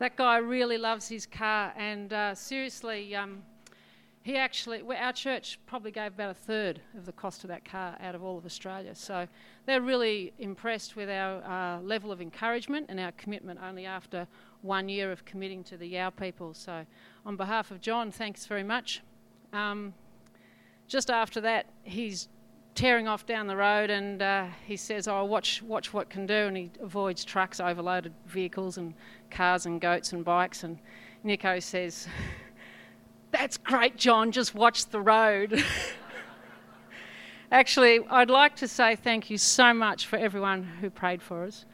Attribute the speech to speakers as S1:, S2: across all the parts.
S1: That guy really loves his car, and uh, seriously, um, he actually, our church probably gave about a third of the cost of that car out of all of Australia. So they're really impressed with our uh, level of encouragement and our commitment only after one year of committing to the Yao people. So, on behalf of John, thanks very much. Um, just after that, he's tearing off down the road and uh, he says, Oh, watch, watch what can do. And he avoids trucks, overloaded vehicles, and cars, and goats, and bikes. And Nico says, That's great, John, just watch the road. Actually, I'd like to say thank you so much for everyone who prayed for us.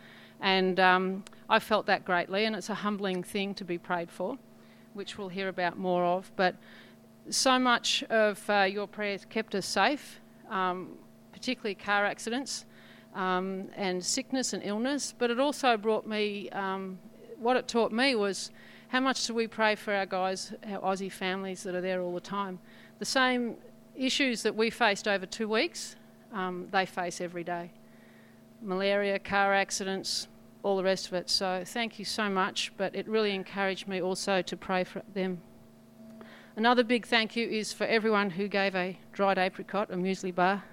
S1: And um, I felt that greatly, and it's a humbling thing to be prayed for, which we'll hear about more of. But so much of uh, your prayers kept us safe, um, particularly car accidents um, and sickness and illness. But it also brought me, um, what it taught me was how much do we pray for our guys, our Aussie families that are there all the time? The same issues that we faced over two weeks, um, they face every day malaria, car accidents, all the rest of it. So thank you so much, but it really encouraged me also to pray for them. Another big thank you is for everyone who gave a dried apricot, a muesli bar,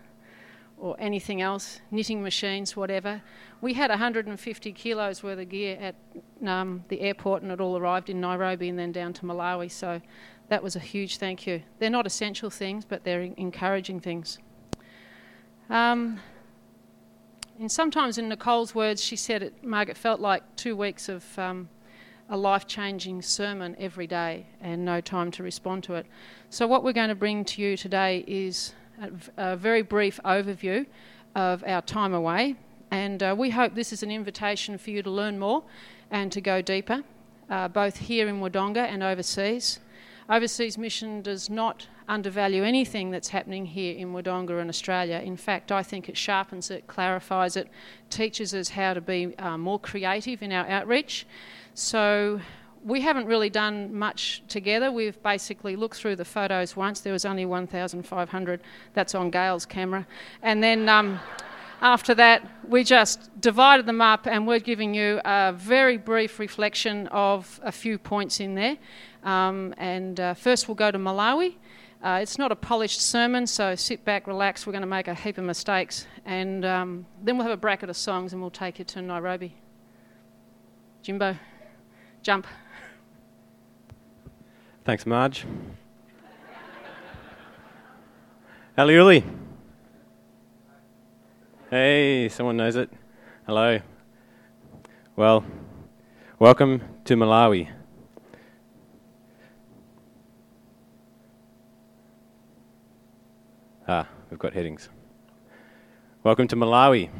S1: or anything else, knitting machines, whatever. We had 150 kilos worth of gear at um, the airport, and it all arrived in Nairobi and then down to Malawi. So that was a huge thank you. They're not essential things, but they're encouraging things. Um, and sometimes, in Nicole's words, she said it, Margaret felt like two weeks of um, a life changing sermon every day and no time to respond to it. So, what we're going to bring to you today is a, a very brief overview of our time away. And uh, we hope this is an invitation for you to learn more and to go deeper, uh, both here in Wodonga and overseas. Overseas mission does not undervalue anything that's happening here in Wodonga and Australia. In fact, I think it sharpens it, clarifies it, teaches us how to be uh, more creative in our outreach. So we haven't really done much together. We've basically looked through the photos once. There was only 1,500. That's on Gail's camera. And then um, after that, we just divided them up and we're giving you a very brief reflection of a few points in there. Um, and uh, first, we'll go to Malawi. Uh, it's not a polished sermon, so sit back, relax. We're going to make a heap of mistakes. And um, then we'll have a bracket of songs and we'll take you to Nairobi. Jimbo, jump.
S2: Thanks, Marge. Aliuli. Hey, someone knows it. Hello. Well, welcome to Malawi. We've got headings. Welcome to Malawi.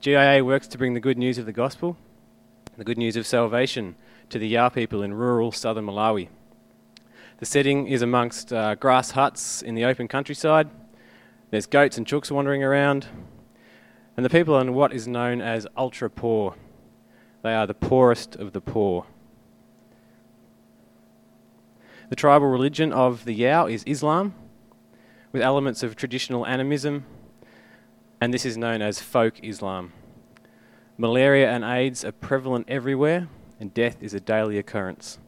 S2: GIA works to bring the good news of the gospel, the good news of salvation to the Yao people in rural southern Malawi. The setting is amongst uh, grass huts in the open countryside. There's goats and chooks wandering around. And the people are in what is known as ultra poor. They are the poorest of the poor. The tribal religion of the Yao is Islam, with elements of traditional animism, and this is known as folk Islam. Malaria and AIDS are prevalent everywhere, and death is a daily occurrence.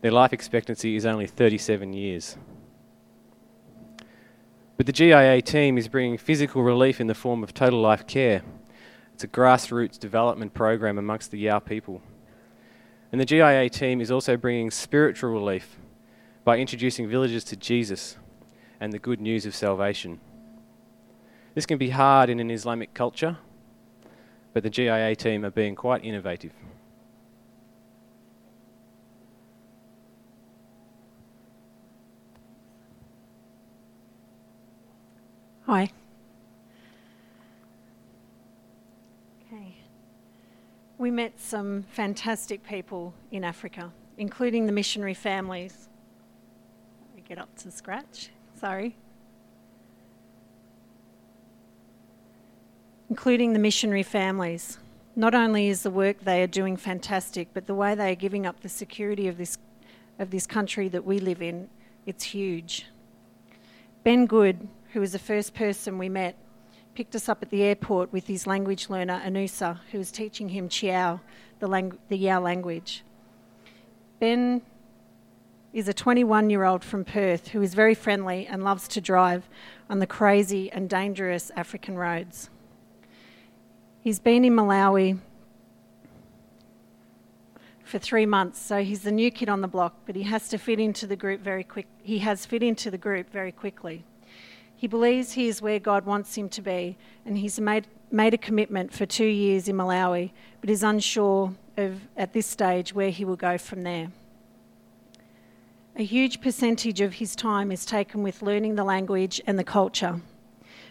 S2: Their life expectancy is only 37 years. But the GIA team is bringing physical relief in the form of total life care. It's a grassroots development program amongst the Yao people. And the GIA team is also bringing spiritual relief by introducing villagers to Jesus and the good news of salvation. This can be hard in an Islamic culture, but the GIA team are being quite innovative.
S3: Hi. Okay. We met some fantastic people in Africa, including the missionary families. Let me get up to scratch. Sorry. Including the missionary families. Not only is the work they are doing fantastic, but the way they are giving up the security of this, of this country that we live in, it's huge. Ben Good, who was the first person we met, picked us up at the airport with his language learner, Anusa, who was teaching him Chiyao, the, langu- the Yao language. Ben is a 21 year old from Perth who is very friendly and loves to drive on the crazy and dangerous African roads. He's been in Malawi for three months, so he's the new kid on the block, but he has to fit into the group very quick. He has fit into the group very quickly. He believes he is where God wants him to be, and he's made, made a commitment for two years in Malawi, but is unsure of, at this stage, where he will go from there. A huge percentage of his time is taken with learning the language and the culture,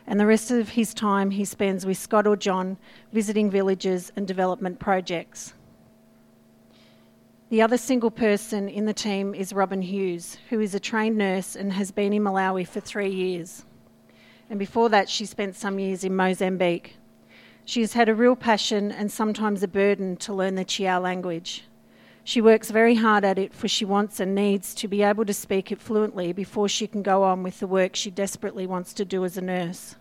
S3: and the rest of his time he spends with Scott or John visiting villages and development projects. The other single person in the team is Robin Hughes, who is a trained nurse and has been in Malawi for three years. And before that, she spent some years in Mozambique. She has had a real passion and sometimes a burden to learn the Chiyao language. She works very hard at it for she wants and needs to be able to speak it fluently before she can go on with the work she desperately wants to do as a nurse.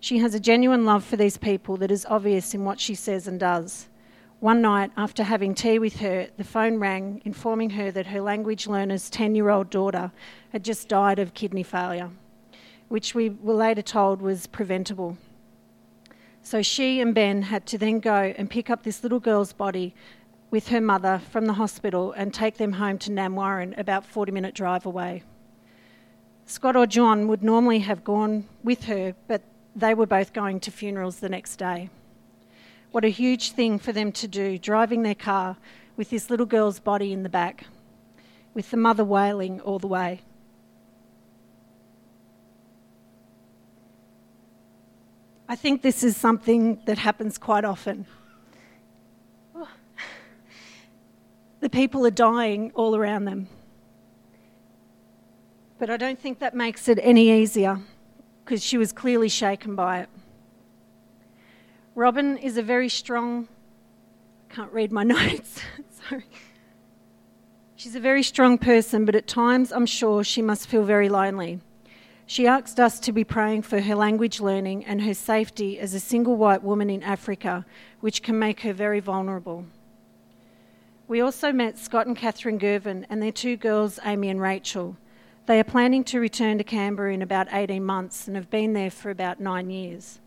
S3: She has a genuine love for these people that is obvious in what she says and does. One night, after having tea with her, the phone rang informing her that her language learner's 10 year old daughter had just died of kidney failure, which we were later told was preventable. So she and Ben had to then go and pick up this little girl's body with her mother from the hospital and take them home to Namwarren, about 40 minute drive away. Scott or John would normally have gone with her, but they were both going to funerals the next day. What a huge thing for them to do, driving their car with this little girl's body in the back, with the mother wailing all the way. I think this is something that happens quite often. The people are dying all around them. But I don't think that makes it any easier because she was clearly shaken by it. Robin is a very strong, I can't read my notes, sorry. She's a very strong person, but at times I'm sure she must feel very lonely. She asked us to be praying for her language learning and her safety as a single white woman in Africa, which can make her very vulnerable. We also met Scott and Catherine Gervin and their two girls, Amy and Rachel. They are planning to return to Canberra in about 18 months and have been there for about nine years.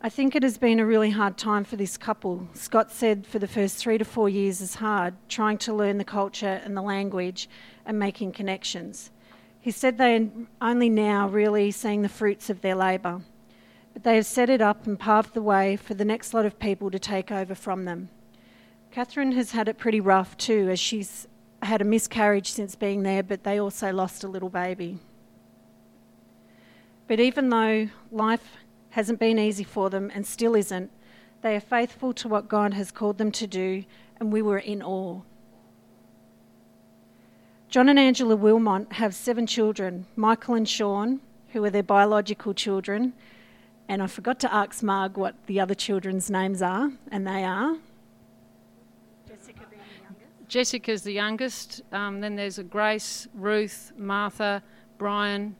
S3: I think it has been a really hard time for this couple. Scott said for the first three to four years is hard, trying to learn the culture and the language and making connections. He said they are only now really seeing the fruits of their labour, but they have set it up and paved the way for the next lot of people to take over from them. Catherine has had it pretty rough too, as she's had a miscarriage since being there, but they also lost a little baby. But even though life hasn't been easy for them and still isn't, they are faithful to what God has called them to do, and we were in awe. John and Angela Wilmont have seven children Michael and Sean, who are their biological children. And I forgot to ask Marg what the other children's names are, and they are.
S1: Jessica being the youngest. Jessica's the youngest. Um, then there's a Grace, Ruth, Martha, Brian.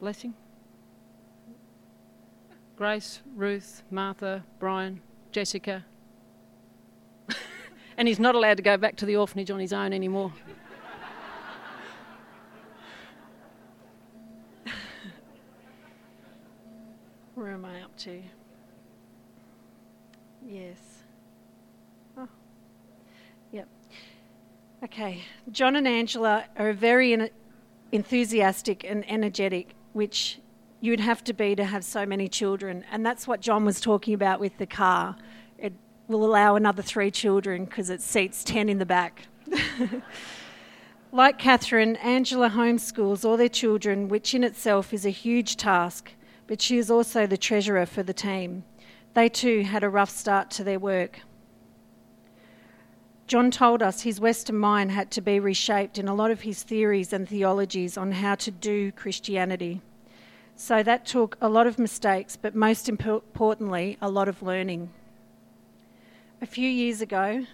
S1: Blessing. Grace, Ruth, Martha, Brian, Jessica, and he's not allowed to go back to the orphanage on his own anymore.
S3: Where am I up to? Yes. Oh. Yep. Okay. John and Angela are very enthusiastic and energetic, which you would have to be to have so many children. And that's what John was talking about with the car It will allow another three children because it seats 10 in the back. like Catherine, Angela homeschools all their children, which in itself is a huge task, but she is also the treasurer for the team. They too had a rough start to their work. John told us his Western mind had to be reshaped in a lot of his theories and theologies on how to do Christianity. So that took a lot of mistakes, but most importantly, a lot of learning. A few years ago,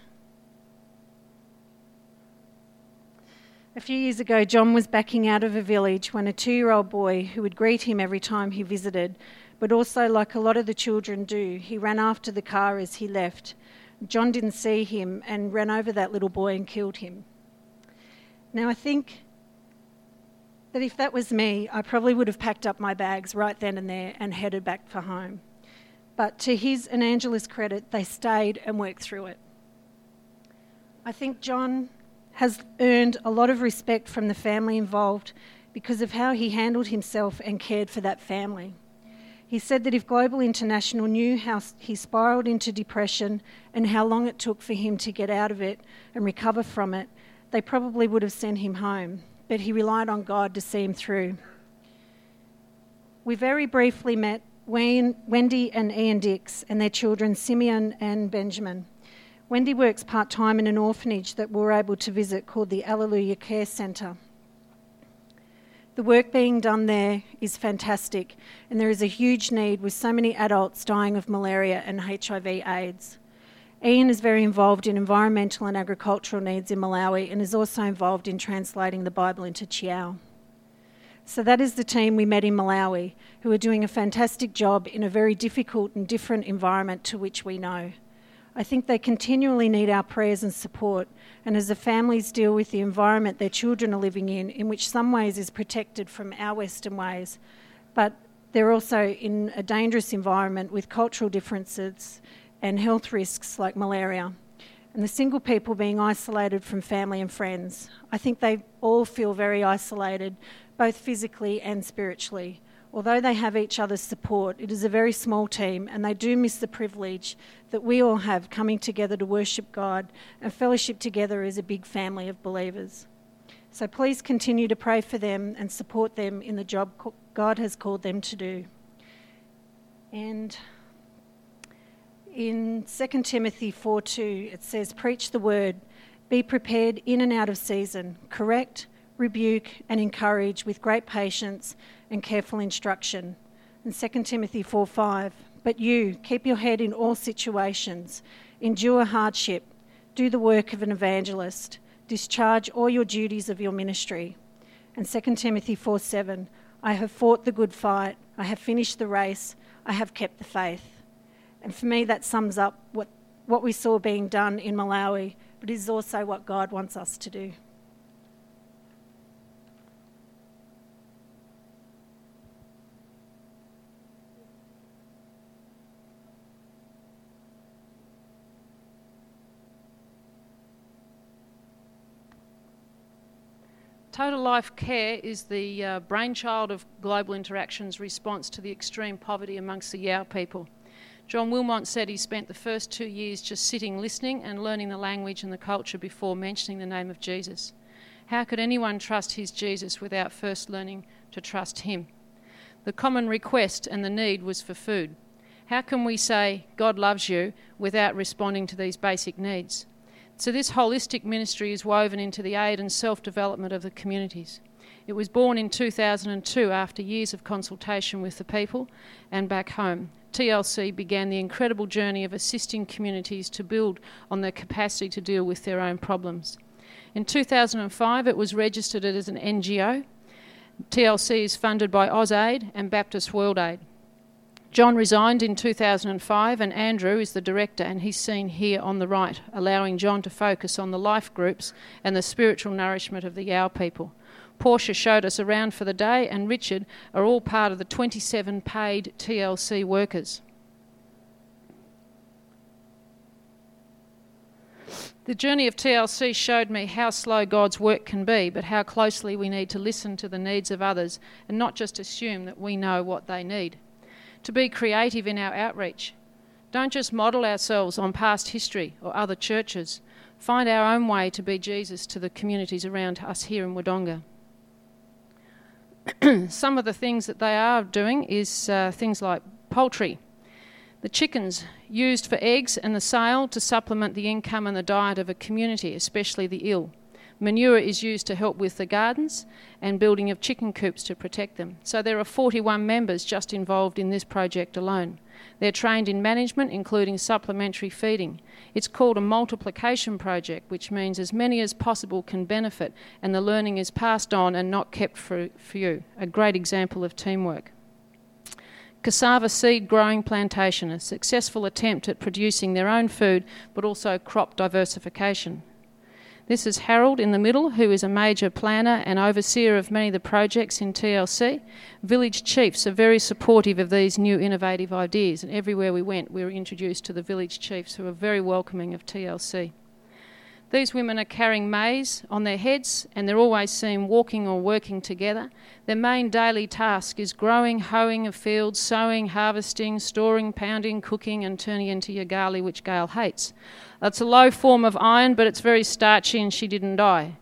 S3: a few years ago, John was backing out of a village when a two year old boy who would greet him every time he visited but also, like a lot of the children do, he ran after the car as he left. John didn't see him and ran over that little boy and killed him. Now, I think that if that was me, I probably would have packed up my bags right then and there and headed back for home. But to his and Angela's credit, they stayed and worked through it. I think John has earned a lot of respect from the family involved because of how he handled himself and cared for that family. He said that if Global International knew how he spiraled into depression and how long it took for him to get out of it and recover from it, they probably would have sent him home but he relied on God to see him through. We very briefly met Wayne, Wendy and Ian Dix and their children, Simeon and Benjamin. Wendy works part time in an orphanage that we were able to visit called the Alleluia Care Centre. The work being done there is fantastic, and there is a huge need with so many adults dying of malaria and HIV/AIDS. Ian is very involved in environmental and agricultural needs in Malawi and is also involved in translating the Bible into Chiyao. So that is the team we met in Malawi, who are doing a fantastic job in a very difficult and different environment to which we know. I think they continually need our prayers and support, and as the families deal with the environment their children are living in, in which some ways is protected from our Western ways, but they're also in a dangerous environment with cultural differences and health risks like malaria, and the single people being isolated from family and friends. I think they all feel very isolated, both physically and spiritually. Although they have each other's support, it is a very small team, and they do miss the privilege that we all have coming together to worship God and fellowship together as a big family of believers. So please continue to pray for them and support them in the job God has called them to do. And in 2 Timothy 4:2 it says, Preach the word, be prepared in and out of season, correct, rebuke, and encourage with great patience and careful instruction. And 2 Timothy 4 5, But you, keep your head in all situations, endure hardship, do the work of an evangelist, discharge all your duties of your ministry. And 2 Timothy 4 7, I have fought the good fight, I have finished the race, I have kept the faith. And for me, that sums up what, what we saw being done in Malawi, but is also what God wants us to do.
S1: Total Life Care is the uh, brainchild of Global Interaction's response to the extreme poverty amongst the Yao people. John Wilmot said he spent the first two years just sitting, listening, and learning the language and the culture before mentioning the name of Jesus. How could anyone trust his Jesus without first learning to trust him? The common request and the need was for food. How can we say God loves you without responding to these basic needs? So, this holistic ministry is woven into the aid and self development of the communities. It was born in 2002 after years of consultation with the people and back home. TLC began the incredible journey of assisting communities to build on their capacity to deal with their own problems. In 2005, it was registered as an NGO. TLC is funded by AusAid and Baptist World Aid. John resigned in 2005, and Andrew is the director, and he's seen here on the right, allowing John to focus on the life groups and the spiritual nourishment of the Yao people. Portia showed us around for the day, and Richard are all part of the 27 paid TLC workers. The journey of TLC showed me how slow God's work can be, but how closely we need to listen to the needs of others and not just assume that we know what they need. To be creative in our outreach. Don't just model ourselves on past history or other churches. Find our own way to be Jesus to the communities around us here in Wodonga. some of the things that they are doing is uh, things like poultry. The chickens used for eggs and the sale to supplement the income and the diet of a community, especially the ill. Manure is used to help with the gardens and building of chicken coops to protect them. So there are 41 members just involved in this project alone. They're trained in management, including supplementary feeding. It's called a multiplication project, which means as many as possible can benefit and the learning is passed on and not kept for, for you. A great example of teamwork. cassava seed growing plantation, a successful attempt at producing their own food but also crop diversification. This is Harold in the middle, who is a major planner and overseer of many of the projects in TLC. Village chiefs are very supportive of these new innovative ideas, and everywhere we went, we were introduced to the village chiefs who are very welcoming of TLC. These women are carrying maize on their heads and they're always seen walking or working together. Their main daily task is growing, hoeing of fields, sowing, harvesting, storing, pounding, cooking, and turning into yagali, which Gail hates. That's a low form of iron, but it's very starchy and she didn't die.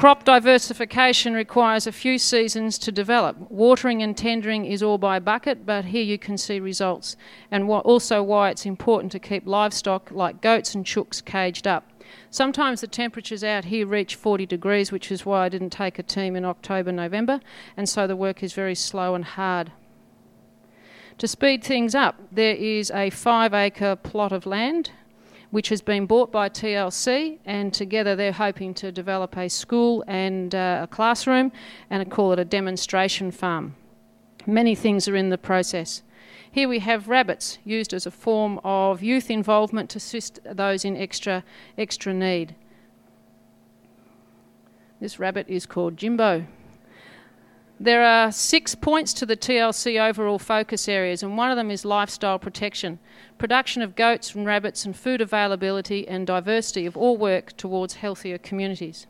S1: Crop diversification requires a few seasons to develop. Watering and tendering is all by bucket, but here you can see results, and also why it's important to keep livestock like goats and chooks caged up. Sometimes the temperatures out here reach 40 degrees, which is why I didn't take a team in October, November, and so the work is very slow and hard. To speed things up, there is a five acre plot of land which has been bought by TLC, and together they're hoping to develop a school and uh, a classroom and call it a demonstration farm. Many things are in the process. Here we have rabbits used as a form of youth involvement to assist those in extra, extra need. This rabbit is called Jimbo. There are six points to the TLC overall focus areas, and one of them is lifestyle protection. Production of goats and rabbits, and food availability and diversity of all work towards healthier communities.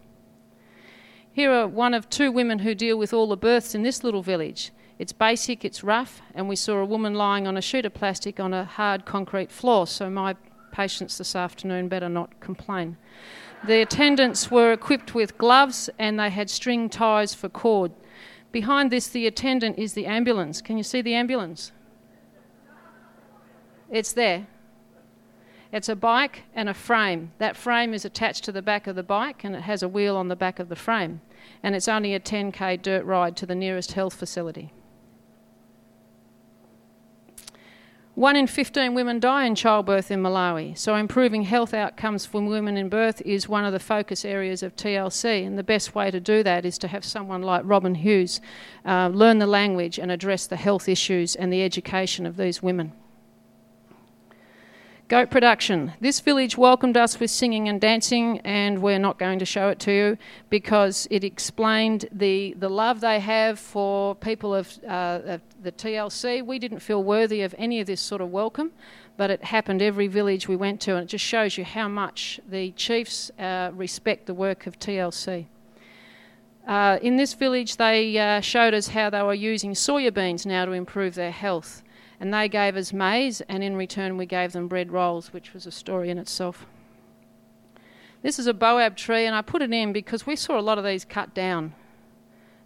S1: Here are one of two women who deal with all the births in this little village. It's basic, it's rough, and we saw a woman lying on a sheet of plastic on a hard concrete floor, so my patients this afternoon better not complain. The attendants were equipped with gloves and they had string ties for cord. Behind this, the attendant is the ambulance. Can you see the ambulance? It's there. It's a bike and a frame. That frame is attached to the back of the bike and it has a wheel on the back of the frame. And it's only a 10k dirt ride to the nearest health facility. One in 15 women die in childbirth in Malawi, so improving health outcomes for women in birth is one of the focus areas of TLC. And the best way to do that is to have someone like Robin Hughes uh, learn the language and address the health issues and the education of these women. Goat production. This village welcomed us with singing and dancing, and we're not going to show it to you because it explained the, the love they have for people of, uh, of the TLC. We didn't feel worthy of any of this sort of welcome, but it happened every village we went to, and it just shows you how much the chiefs uh, respect the work of TLC. Uh, in this village, they uh, showed us how they were using soya beans now to improve their health. And they gave us maize, and in return, we gave them bread rolls, which was a story in itself. This is a boab tree, and I put it in because we saw a lot of these cut down.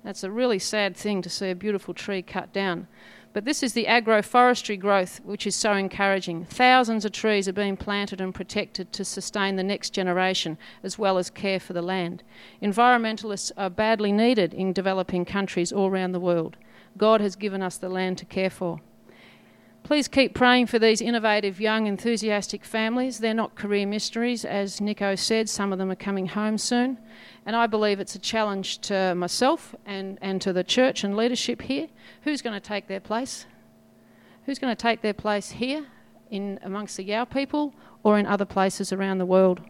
S1: That's a really sad thing to see a beautiful tree cut down. But this is the agroforestry growth, which is so encouraging. Thousands of trees are being planted and protected to sustain the next generation, as well as care for the land. Environmentalists are badly needed in developing countries all around the world. God has given us the land to care for. Please keep praying for these innovative, young, enthusiastic families. They're not career mysteries, as Nico said, some of them are coming home soon. And I believe it's a challenge to myself and, and to the church and leadership here. Who's going to take their place? Who's going to take their place here in amongst the Yao people or in other places around the world?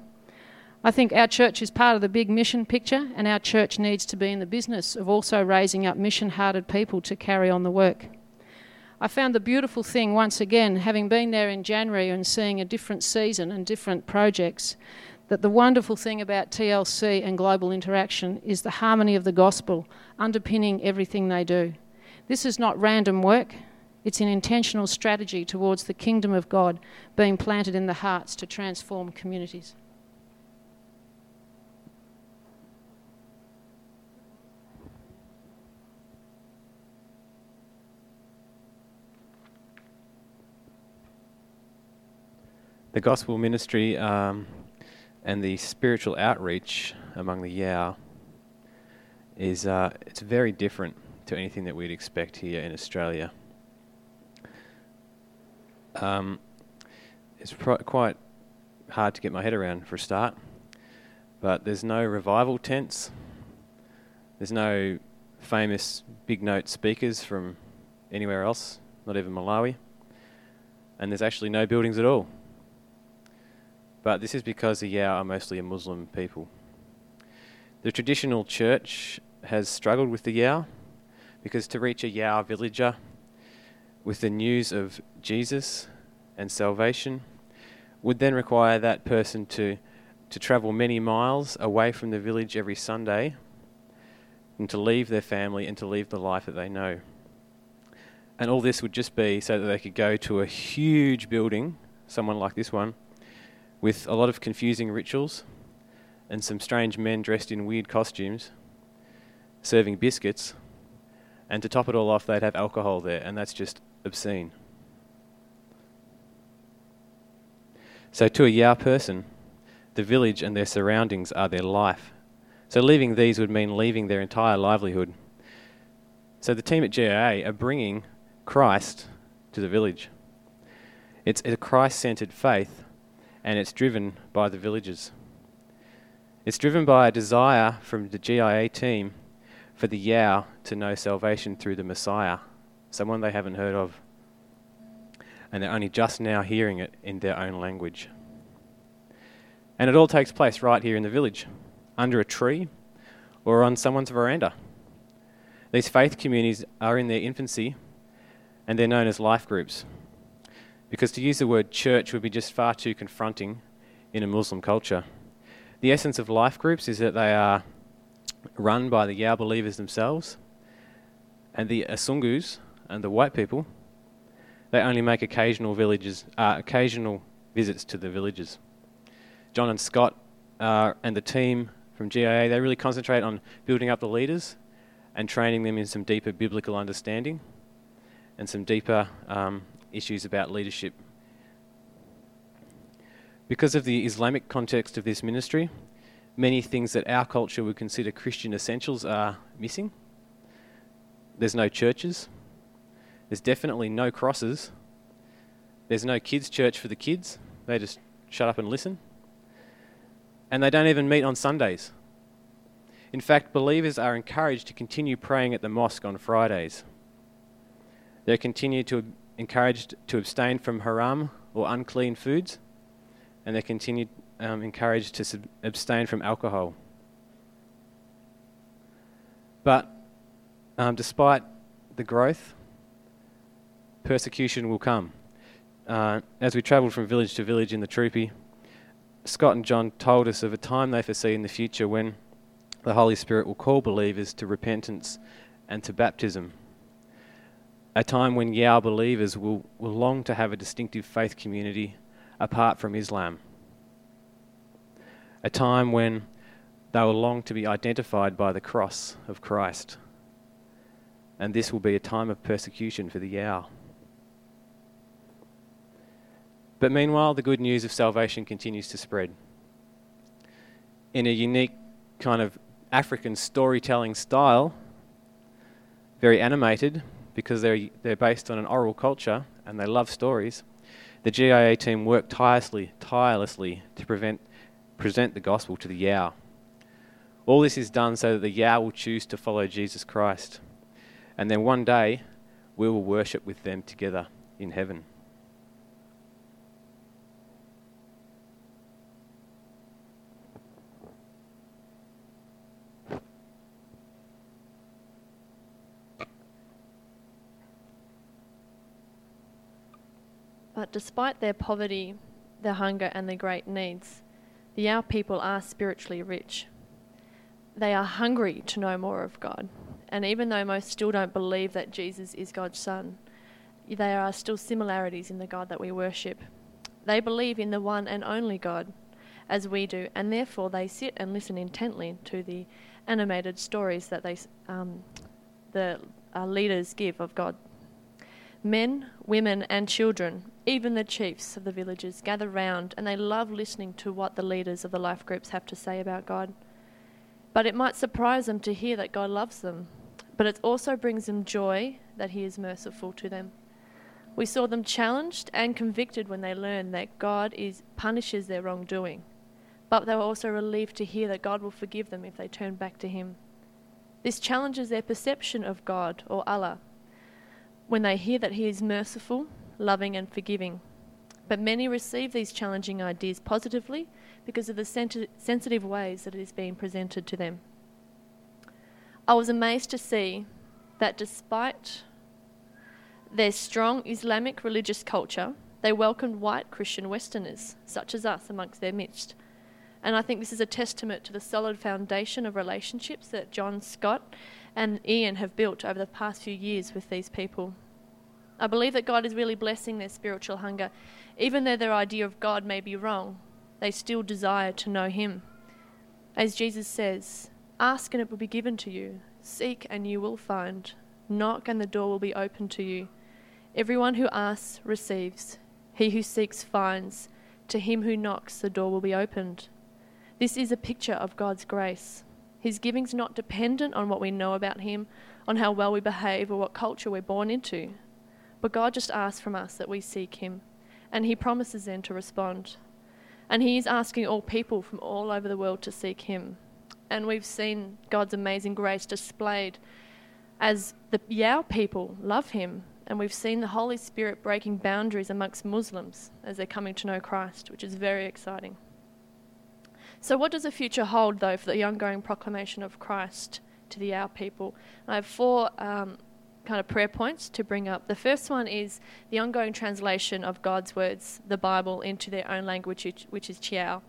S1: I think our church is part of the big mission picture, and our church needs to be in the business of also raising up mission hearted people to carry on the work. I found the beautiful thing once again, having been there in January and seeing a different season and different projects, that the wonderful thing about TLC and global interaction is the harmony of the gospel underpinning everything they do. This is not random work, it's an intentional strategy towards the kingdom of God being planted in the hearts to transform communities.
S2: The gospel ministry um, and the spiritual outreach among the Yao is uh, it's very different to anything that we'd expect here in Australia. Um, it's quite hard to get my head around for a start, but there's no revival tents, there's no famous big note speakers from anywhere else, not even Malawi. And there's actually no buildings at all. But this is because the Yao are mostly a Muslim people. The traditional church has struggled with the Yao because to reach a Yao villager with the news of Jesus and salvation would then require that person to, to travel many miles away from the village every Sunday and to leave their family and to leave the life that they know. And all this would just be so that they could go to a huge building, someone like this one, with a lot of confusing rituals and some strange men dressed in weird costumes serving biscuits. And to top it all off, they'd have alcohol there, and that's just obscene. So, to a Yao person, the village and their surroundings are their life. So, leaving these would mean leaving their entire livelihood. So, the team at GIA are bringing Christ to the village. It's a Christ centered faith, and it's driven by the villagers. It's driven by a desire from the GIA team for the Yao to know salvation through the Messiah, someone they haven't heard of. And they're only just now hearing it in their own language. And it all takes place right here in the village, under a tree or on someone's veranda. These faith communities are in their infancy and they're known as life groups. Because to use the word church would be just far too confronting in a Muslim culture. The essence of life groups is that they are run by the Yao believers themselves, and the Azungus and the white people, they only make occasional villages, uh, occasional visits to the villages. John and Scott uh, and the team from GIA, they really concentrate on building up the leaders and training them in some deeper biblical understanding and some deeper um, issues about leadership. Because of the Islamic context of this ministry, many things that our culture would consider Christian essentials are missing. There's no churches. There's definitely no crosses. There's no kids' church for the kids. They just shut up and listen. And they don't even meet on Sundays. In fact, believers are encouraged to continue praying at the mosque on Fridays. They continue to encouraged to abstain from haram or unclean foods, and they're continued um, encouraged to sub- abstain from alcohol. But um, despite the growth, persecution will come. Uh, as we travelled from village to village in the Troopy, Scott and John told us of a time they foresee in the future when the Holy Spirit will call believers to repentance and to baptism. A time when Yao believers will, will long to have a distinctive faith community apart from Islam a time when they will long to be identified by the cross of Christ. And this will be a time of persecution for the Yao. But meanwhile, the good news of salvation continues to spread. In a unique kind of African storytelling style, very animated because they're, they're based on an oral culture and they love stories, the GIA team worked tirelessly, tirelessly to prevent present the gospel to the Yao. All this is done so that the Yao will choose to follow Jesus Christ. And then one day, we will worship with them together in heaven.
S4: But despite their poverty, their hunger, and their great needs, the Yao people are spiritually rich. They are hungry to know more of God. And even though most still don't believe that Jesus is God's Son, there are still similarities in the God that we worship. They believe in the one and only God, as we do, and therefore they sit and listen intently to the animated stories that they, um, the uh, leaders give of God. Men, women, and children even the chiefs of the villages gather round and they love listening to what the leaders of the life groups have to say about God. But it might surprise them to hear that God loves them, but it also brings them joy that He is merciful to them. We saw them challenged and convicted when they learned that God is, punishes their wrongdoing, but they were also relieved to hear that God will forgive them if they turn back to Him. This challenges their perception of God or Allah when they hear that He is merciful, loving, and forgiving. But many receive these challenging ideas positively because of the senti- sensitive ways that it is being presented to them. I was amazed to see that despite their strong Islamic religious culture, they welcomed white Christian Westerners, such as us, amongst their midst. And I think this is a testament to the solid foundation of relationships that John Scott and Ian have built over the past few years with these people. I believe that God is really blessing their spiritual hunger. Even though their idea of God may be wrong, they still desire to know Him. As Jesus says, Ask and it will be given to you, seek and you will find, knock and the door will be opened to you. Everyone who asks receives, he who seeks finds, to him who knocks the door will be opened. This is a picture of God's grace. His giving's not dependent on what we know about Him, on how well we behave, or what culture we're born into. But God just asks from us that we seek Him, and He promises then to respond. And He is asking all people from all over the world to seek Him. And we've seen God's amazing grace displayed as the Yao people love Him. And we've seen the Holy Spirit breaking boundaries amongst Muslims as they're coming to know Christ, which is very exciting. So, what does the future hold, though, for the ongoing proclamation of Christ to the Yao people? I have four um, kind of prayer points to bring up. The first one is the ongoing translation of God's words, the Bible, into their own language, which is Chiyao.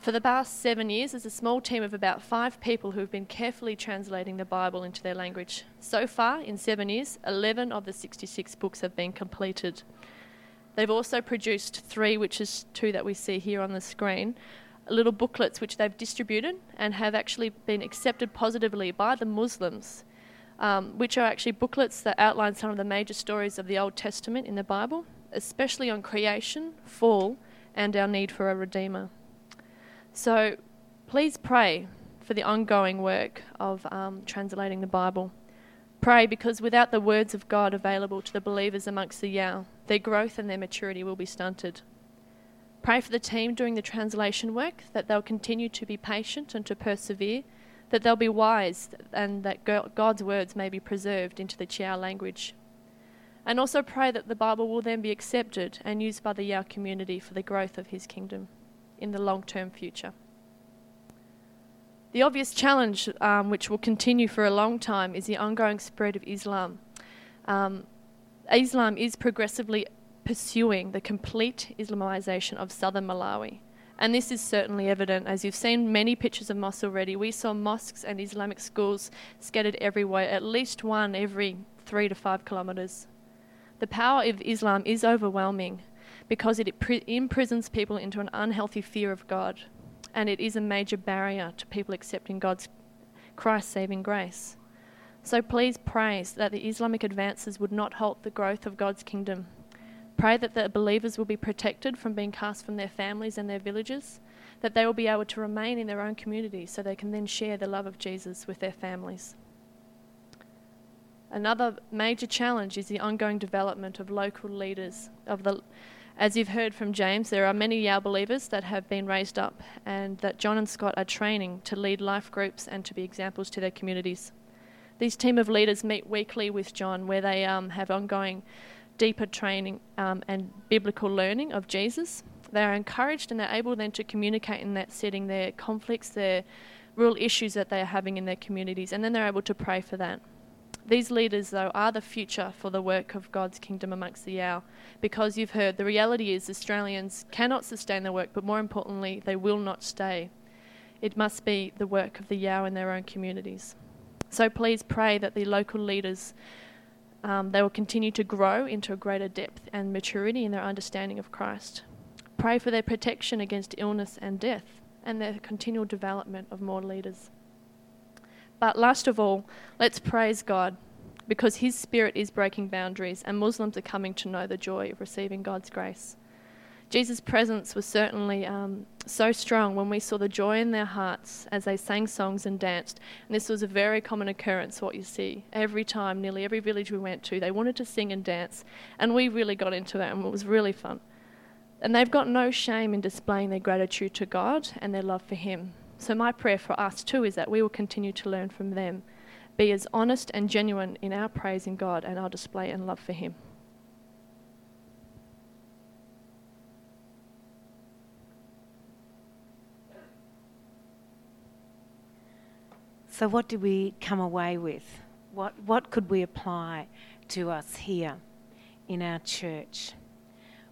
S4: For the past seven years, there's a small team of about five people who have been carefully translating the Bible into their language. So far, in seven years, 11 of the 66 books have been completed. They've also produced three, which is two that we see here on the screen, little booklets which they've distributed and have actually been accepted positively by the Muslims, um, which are actually booklets that outline some of the major stories of the Old Testament in the Bible, especially on creation, fall, and our need for a Redeemer. So please pray for the ongoing work of um, translating the Bible. Pray because without the words of God available to the believers amongst the Yao, their growth and their maturity will be stunted. Pray for the team doing the translation work, that they'll continue to be patient and to persevere, that they'll be wise, and that God's words may be preserved into the Chiyao language. And also pray that the Bible will then be accepted and used by the Yao community for the growth of His kingdom in the long term future. The obvious challenge, um, which will continue for a long time, is the ongoing spread of Islam. Um, Islam is progressively pursuing the complete Islamization of southern Malawi. And this is certainly evident as you've seen many pictures of mosques already. We saw mosques and Islamic schools scattered everywhere, at least one every three to five kilometres. The power of Islam is overwhelming because it imprisons people into an unhealthy fear of God, and it is a major barrier to people accepting God's Christ saving grace. So please pray that the Islamic advances would not halt the growth of God's kingdom Pray that the believers will be protected from being cast from their families and their villages, that they will be able to remain in their own communities so they can then share the love of Jesus with their families. Another major challenge is the ongoing development of local leaders of the as you've heard from James, there are many Yao believers that have been raised up and that John and Scott are training to lead life groups and to be examples to their communities. These team of leaders meet weekly with John where they um, have ongoing deeper training um, and biblical learning of Jesus. They are encouraged and they're able then to communicate in that setting their conflicts, their real issues that they are having in their communities, and then they're able to pray for that. These leaders, though, are the future for the work of God's kingdom amongst the Yao, because you've heard the reality is Australians cannot sustain their work, but more importantly, they will not stay. It must be the work of the Yao in their own communities. So please pray that the local leaders um, they will continue to grow into a greater depth and maturity in their understanding of Christ. Pray for their protection against illness and death and their continual development of more leaders. But last of all, let's praise God because His Spirit is breaking boundaries and Muslims are coming to know the joy of receiving God's grace. Jesus' presence was certainly um, so strong when we saw the joy in their hearts as they sang songs and danced. And this was a very common occurrence, what you see. Every time, nearly every village we went to, they wanted to sing and dance. And we really got into it, and it was really fun. And they've got no shame in displaying their gratitude to God and their love for Him. So, my prayer for us too is that we will continue to learn from them be as honest and genuine in our praise in God and our display and love for Him.
S5: So, what did we come away with? What, what could we apply to us here in our church?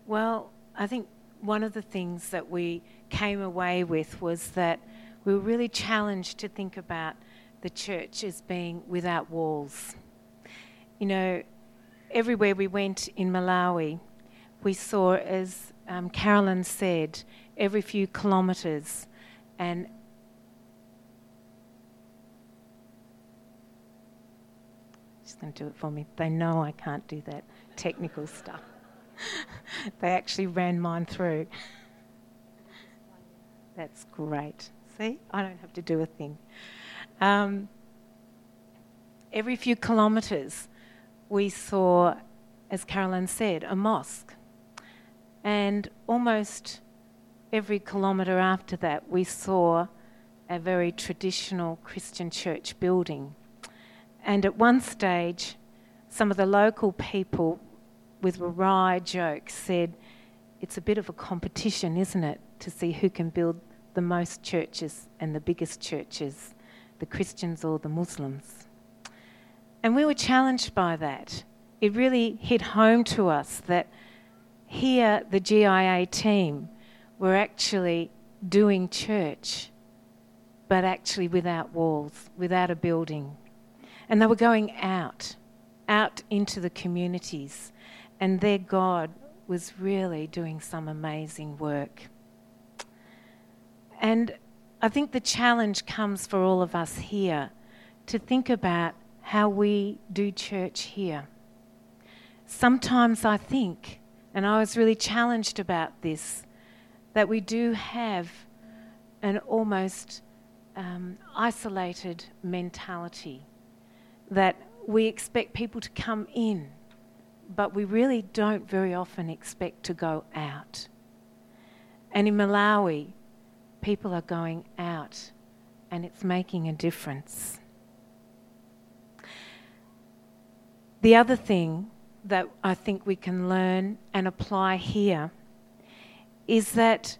S5: Well, I think one of the things that we came away with was that we were really challenged to think about the church as being without walls. You know, everywhere we went in Malawi, we saw, as um, Carolyn said, every few kilometres and going to do it for me. They know I can't do that technical stuff. they actually ran mine through. That's great. See, I don't have to do a thing. Um, every few kilometres, we saw, as Carolyn said, a mosque. And almost every kilometre after that, we saw a very traditional Christian church building. And at one stage, some of the local people, with wry jokes, said, It's a bit of a competition, isn't it, to see who can build the most churches and the biggest churches, the Christians or the Muslims. And we were challenged by that. It really hit home to us that here, the GIA team were actually doing church, but actually without walls, without a building. And they were going out, out into the communities, and their God was really doing some amazing work. And I think the challenge comes for all of us here to think about how we do church here. Sometimes I think, and I was really challenged about this, that we do have an almost um, isolated mentality, that we expect people to come in, but we really don't very often expect to go out. And in Malawi, people are going out and it's making a difference. The other thing that I think we can learn and apply here is that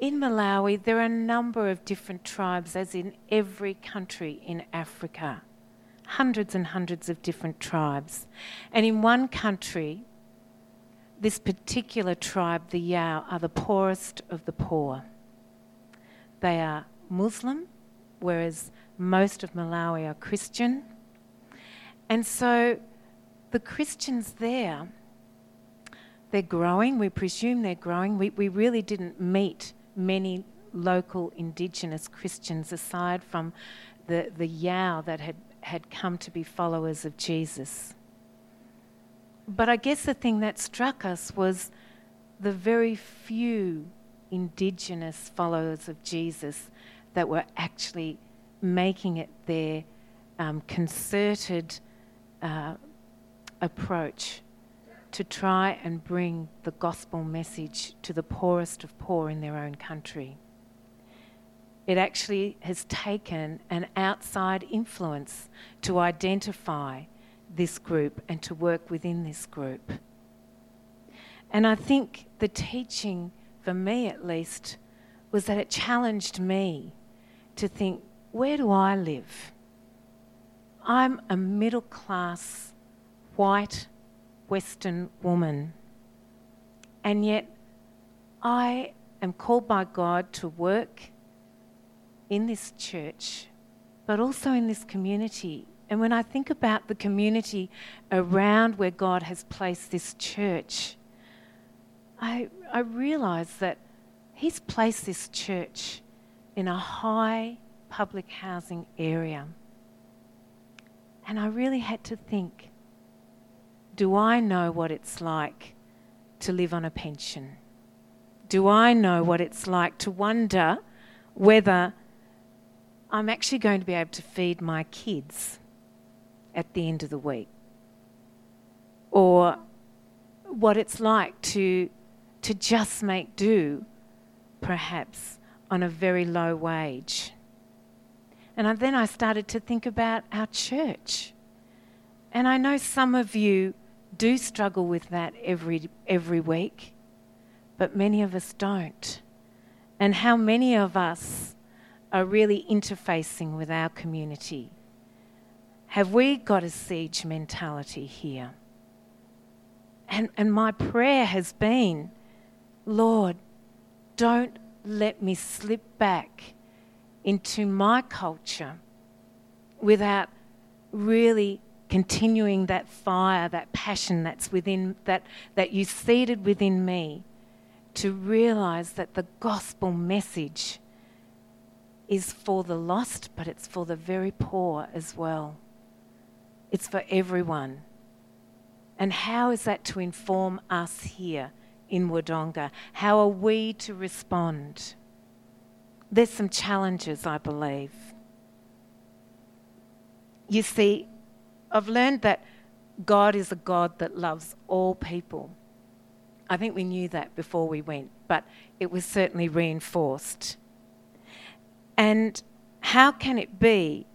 S5: in Malawi there are a number of different tribes, as in every country in Africa. Hundreds and hundreds of different tribes. And in one country, this particular tribe, the Yao, are the poorest of the poor. They are Muslim, whereas most of Malawi are Christian. And so the Christians there, they're growing. We presume they're growing. We, we really didn't meet many local indigenous Christians aside from the, the Yao that had, had come to be followers of Jesus. But I guess the thing that struck us was the very few indigenous followers of Jesus that were actually making it their um, concerted uh, approach to try and bring the gospel message to the poorest of poor in their own country. It actually has taken an outside influence to identify this group and to work within this group. And I think the teaching for me at least, was that it challenged me to think, where do I live? I'm a middle class, white, Western woman, and yet I am called by God to work in this church, but also in this community. And when I think about the community around where God has placed this church, I, I realised that he's placed this church in a high public housing area. And I really had to think do I know what it's like to live on a pension? Do I know what it's like to wonder whether I'm actually going to be able to feed my kids at the end of the week? Or what it's like to to just make do, perhaps, on a very low wage. And then I started to think about our church. And I know some of you do struggle with that every, every week, but many of us don't. And how many of us are really interfacing with our community? Have we got a siege mentality here? And, and my prayer has been Lord, don't let me slip back into my culture without really continuing that fire, that passion that's within that that you seeded within me to realize that the gospel message is for the lost, but it's for the very poor as well. It's for everyone. And how is that to inform us here in Wodonga? How are we to respond? There's some challenges, I believe. You see, I've learned that God is a God that loves all people. I think we knew that before we went, but it was certainly reinforced. And how can it be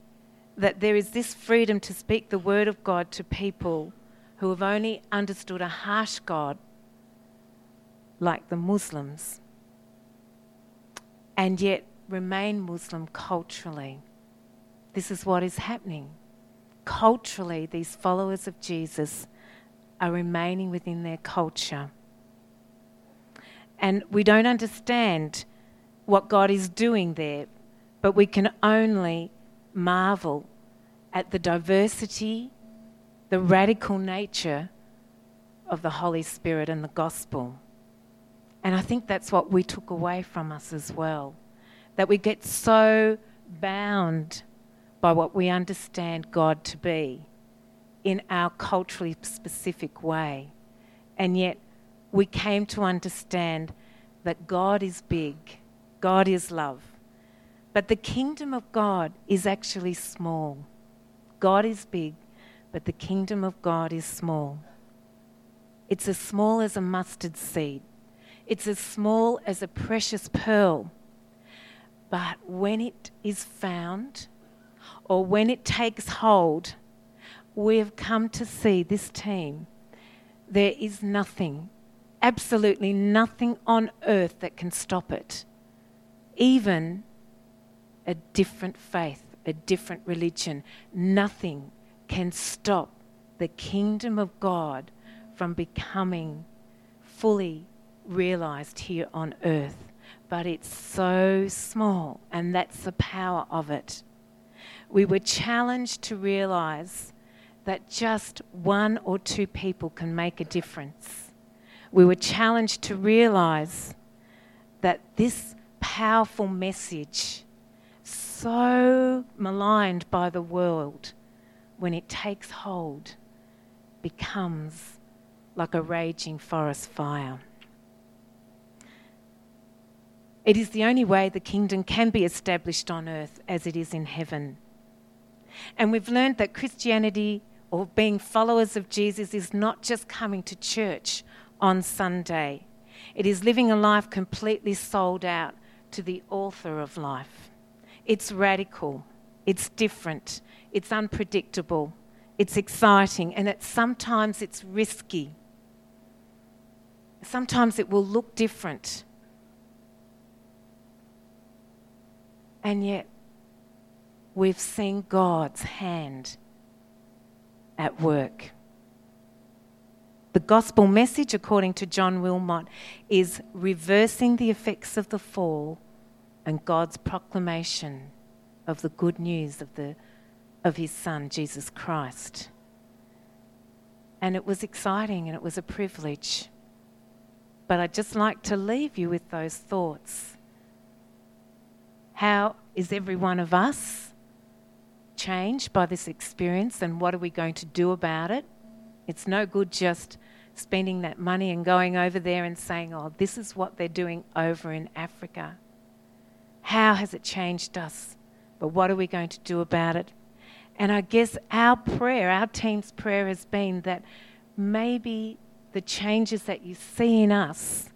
S5: that there is this freedom to speak the word of God to people who have only understood a harsh God like the Muslims and yet remain Muslim culturally? This is what is happening culturally, these followers of Jesus are remaining within their culture. And we don't understand what God is doing there, but we can only marvel at the diversity, the radical nature of the Holy Spirit and the gospel. And I think that's what we took away from us as well. That we get so bound by what we understand God to be in our culturally specific way. And yet we came to understand that God is big, God is love. But the kingdom of God is actually small. God is big, but the kingdom of God is small. It's as small as a mustard seed. It's as small as a precious pearl. But when it is found, or when it takes hold, we have come to see this team. There is nothing, absolutely nothing on earth that can stop it. Even a different faith, a different religion, nothing can stop the kingdom of God from becoming fully realized here on earth. But it's so small, and that's the power of it we were challenged to realize that just one or two people can make a difference. We were challenged to realize that this powerful message, so maligned by the world, when it takes hold, becomes like a raging forest fire. It is the only way the kingdom can be established on earth as it is in heaven. And we've learned that Christianity or being followers of Jesus is not just coming to church on Sunday, it is living a life completely sold out to the author of life. It's radical, it's different, it's unpredictable, it's exciting, and sometimes it's risky. Sometimes it will look different. And yet, we've seen God's hand at work. The gospel message, according to John Wilmot, is reversing the effects of the fall and God's proclamation of the good news of, the, of his Son, Jesus Christ. And it was exciting and it was a privilege. But I'd just like to leave you with those thoughts. How is every one of us changed by this experience and what are we going to do about it? It's no good just spending that money and going over there and saying, oh, this is what they're doing over in Africa. How has it changed us? But what are we going to do about it? And I guess our prayer, our team's prayer has been that maybe the changes that you see in us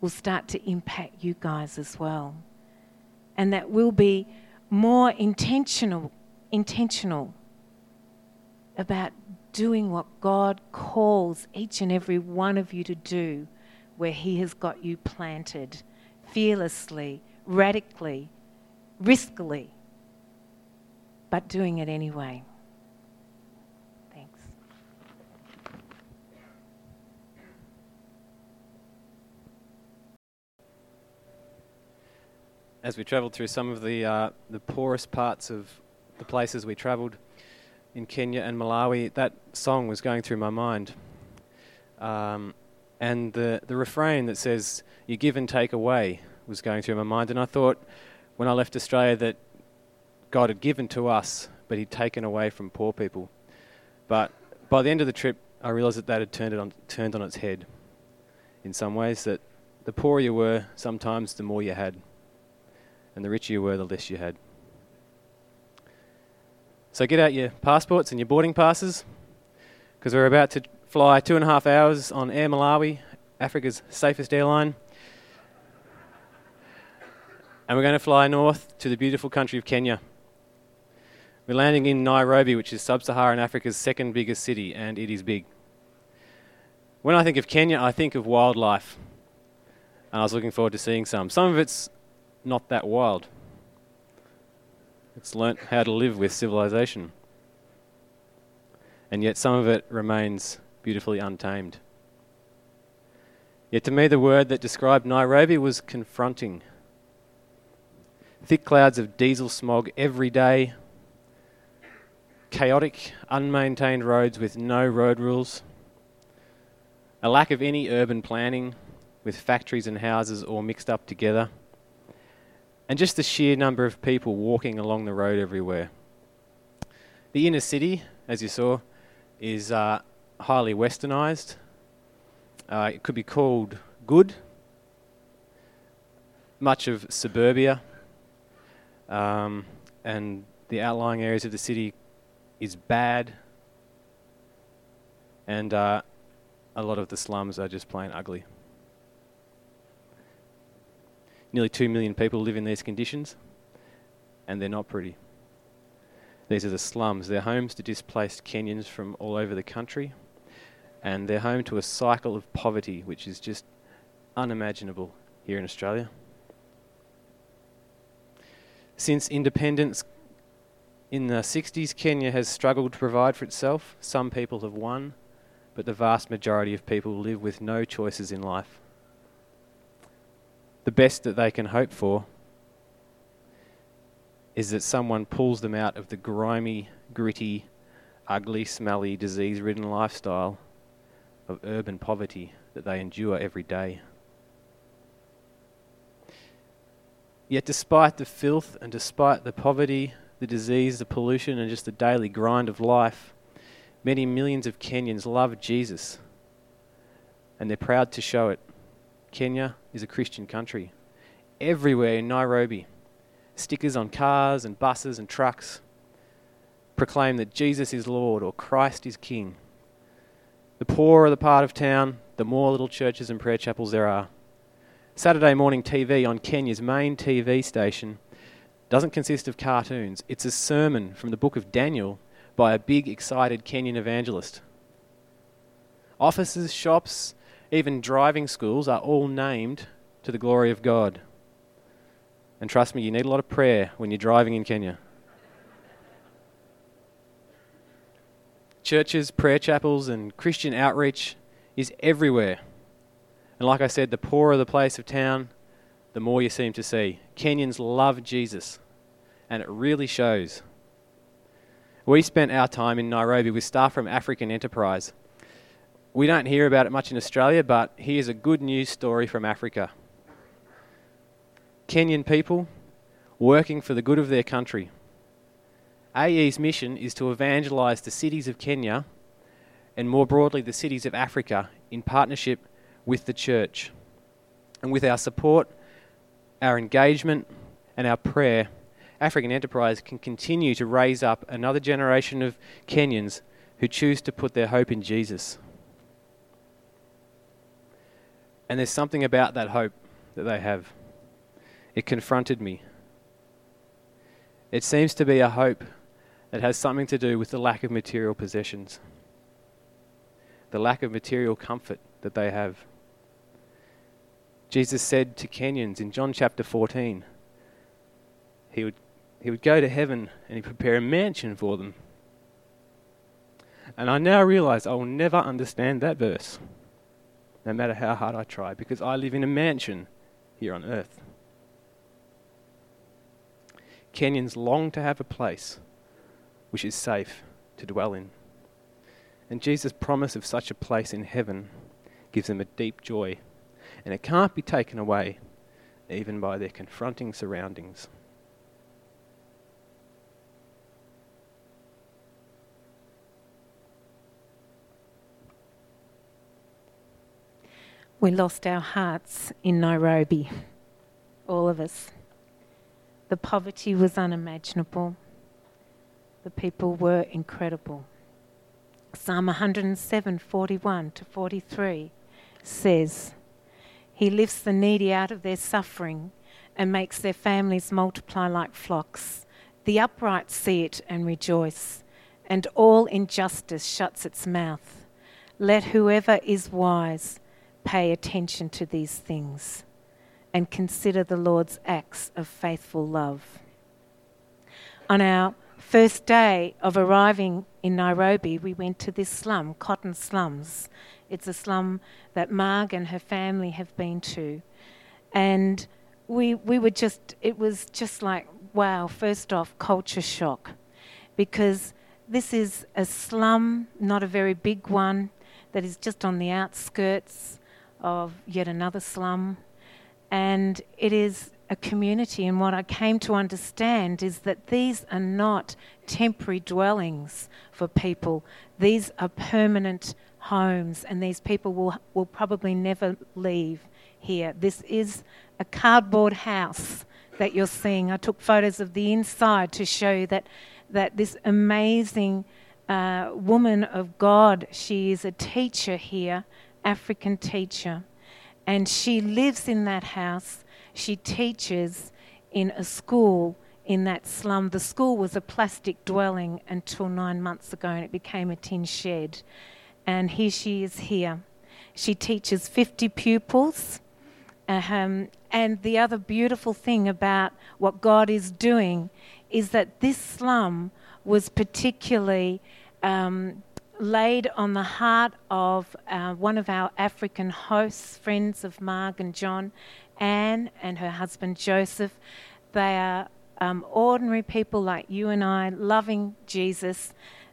S5: will start to impact you guys as well. And that we'll be more intentional, intentional about doing what God calls each and every one of you to do where He has got you planted fearlessly, radically, riskily, but doing it anyway. Thanks.
S2: As we travelled through some of the, uh, the poorest parts of the places we travelled in Kenya and Malawi, that song was going through my mind. Um, and the, the refrain that says, You give and take away, was going through my mind. And I thought when I left Australia that God had given to us, but He'd taken away from poor people. But by the end of the trip, I realised that that had turned, it on, turned on its head in some ways, that the poorer you were, sometimes the more you had, and the richer you were, the less you had. So get out your passports and your boarding passes, because we're about to fly two and a half hours on Air Malawi, Africa's safest airline. And we're going to fly north to the beautiful country of Kenya. We're landing in Nairobi, which is sub Saharan Africa's second biggest city, and it is big. When I think of Kenya, I think of wildlife. And I was looking forward to seeing some. Some of it's not that wild. It's learnt how to live with civilization. And yet some of it remains beautifully untamed. Yet to me, the word that described Nairobi was confronting. Thick clouds of diesel smog every day, chaotic, unmaintained roads with no road rules, a lack of any urban planning with factories and houses all mixed up together and just the sheer number of people walking along the road everywhere. The inner city, as you saw, is uh, highly westernized. Uh, it could be called good. Much of suburbia um, and the outlying areas of the city is bad. And uh, a lot of the slums are just plain ugly. Nearly 2 million people live in these conditions, and they're not pretty. These are the slums. They're homes to displaced Kenyans from all over the country, and they're home to a cycle of poverty which is just unimaginable here in Australia. Since independence in the 60s, Kenya has struggled to provide for itself. Some people have won, but the vast majority of people live with no choices in life the best that they can hope for is that someone pulls them out of the grimy, gritty, ugly, smelly, disease ridden lifestyle of urban poverty that they endure every day. Yet, despite the filth and despite the poverty, the disease, the pollution, and just the daily grind of life, many millions of Kenyans love Jesus and they're proud to show it. Kenya is a Christian country. Everywhere in Nairobi, stickers on cars and buses and trucks proclaim that Jesus is Lord or Christ is King. The poorer the part of town, the more little churches and prayer chapels there are. Saturday morning TV on Kenya's main TV station doesn't consist of cartoons, it's a sermon from the book of Daniel by a big, excited Kenyan evangelist. Offices, shops, even driving schools are all named to the glory of God. And trust me, you need a lot of prayer when you're driving in Kenya. Churches, prayer chapels, and Christian outreach is everywhere. And like I said, the poorer the place of town, the more you seem to see. Kenyans love Jesus, and it really shows. We spent our time in Nairobi with staff from African Enterprise we don't hear about it much in Australia, but here's a good news story from Africa. Kenyan people working for the good of their country. AE's mission is to evangelize the cities of Kenya and more broadly the cities of Africa in partnership with the church. And with our support, our engagement, and our prayer, African Enterprise can continue to raise up another generation of Kenyans who choose to put their hope in Jesus. And there's something about that hope that they have. It confronted me. It seems to be a hope that has something to do with the lack of material possessions, the lack of material comfort that they have. Jesus said to Kenyans in John chapter 14, he would, he would go to heaven and he'd prepare a mansion for them. And I now realize I will never understand that verse, no matter how hard I try, because I live in a mansion here on earth. Kenyans long to have a place which is safe to dwell in. And Jesus' promise of such a place in heaven gives them a deep joy, and it can't be taken away even by their confronting surroundings.
S5: We lost our hearts in Nairobi, all of us. The poverty was unimaginable. The people were incredible. Psalm 107 41 to 43 says, He lifts the needy out of their suffering and makes their families multiply like flocks. The upright see it and rejoice, and all injustice shuts its mouth. Let whoever is wise pay attention to these things and consider the Lord's acts of faithful love. On our first day of arriving in Nairobi, we went to this slum, Cotton Slums. It's a slum that Marg and her family have been to. And we, we were just, it was just like, wow, first off, culture shock. Because this is a slum, not a very big one, that is just on the outskirts of yet another slum. And it is a community, and what I came to understand is that these are not temporary dwellings for people, these are permanent homes, and these people will, will probably never leave here. This is a cardboard house that you're seeing. I took photos of the inside to show that, that this amazing uh, woman of God, she is a teacher here African teacher. And she lives in that house. She teaches in a school in that slum. The school was a plastic dwelling until nine months ago and it became a tin shed. And here she is here. She teaches 50 pupils. Um, and the other beautiful thing about what God is doing is that this slum was particularly um, laid on the heart of uh, one of our African hosts, friends of Marg and John, Anne and her husband Joseph. They are um, ordinary people like you and I, loving Jesus.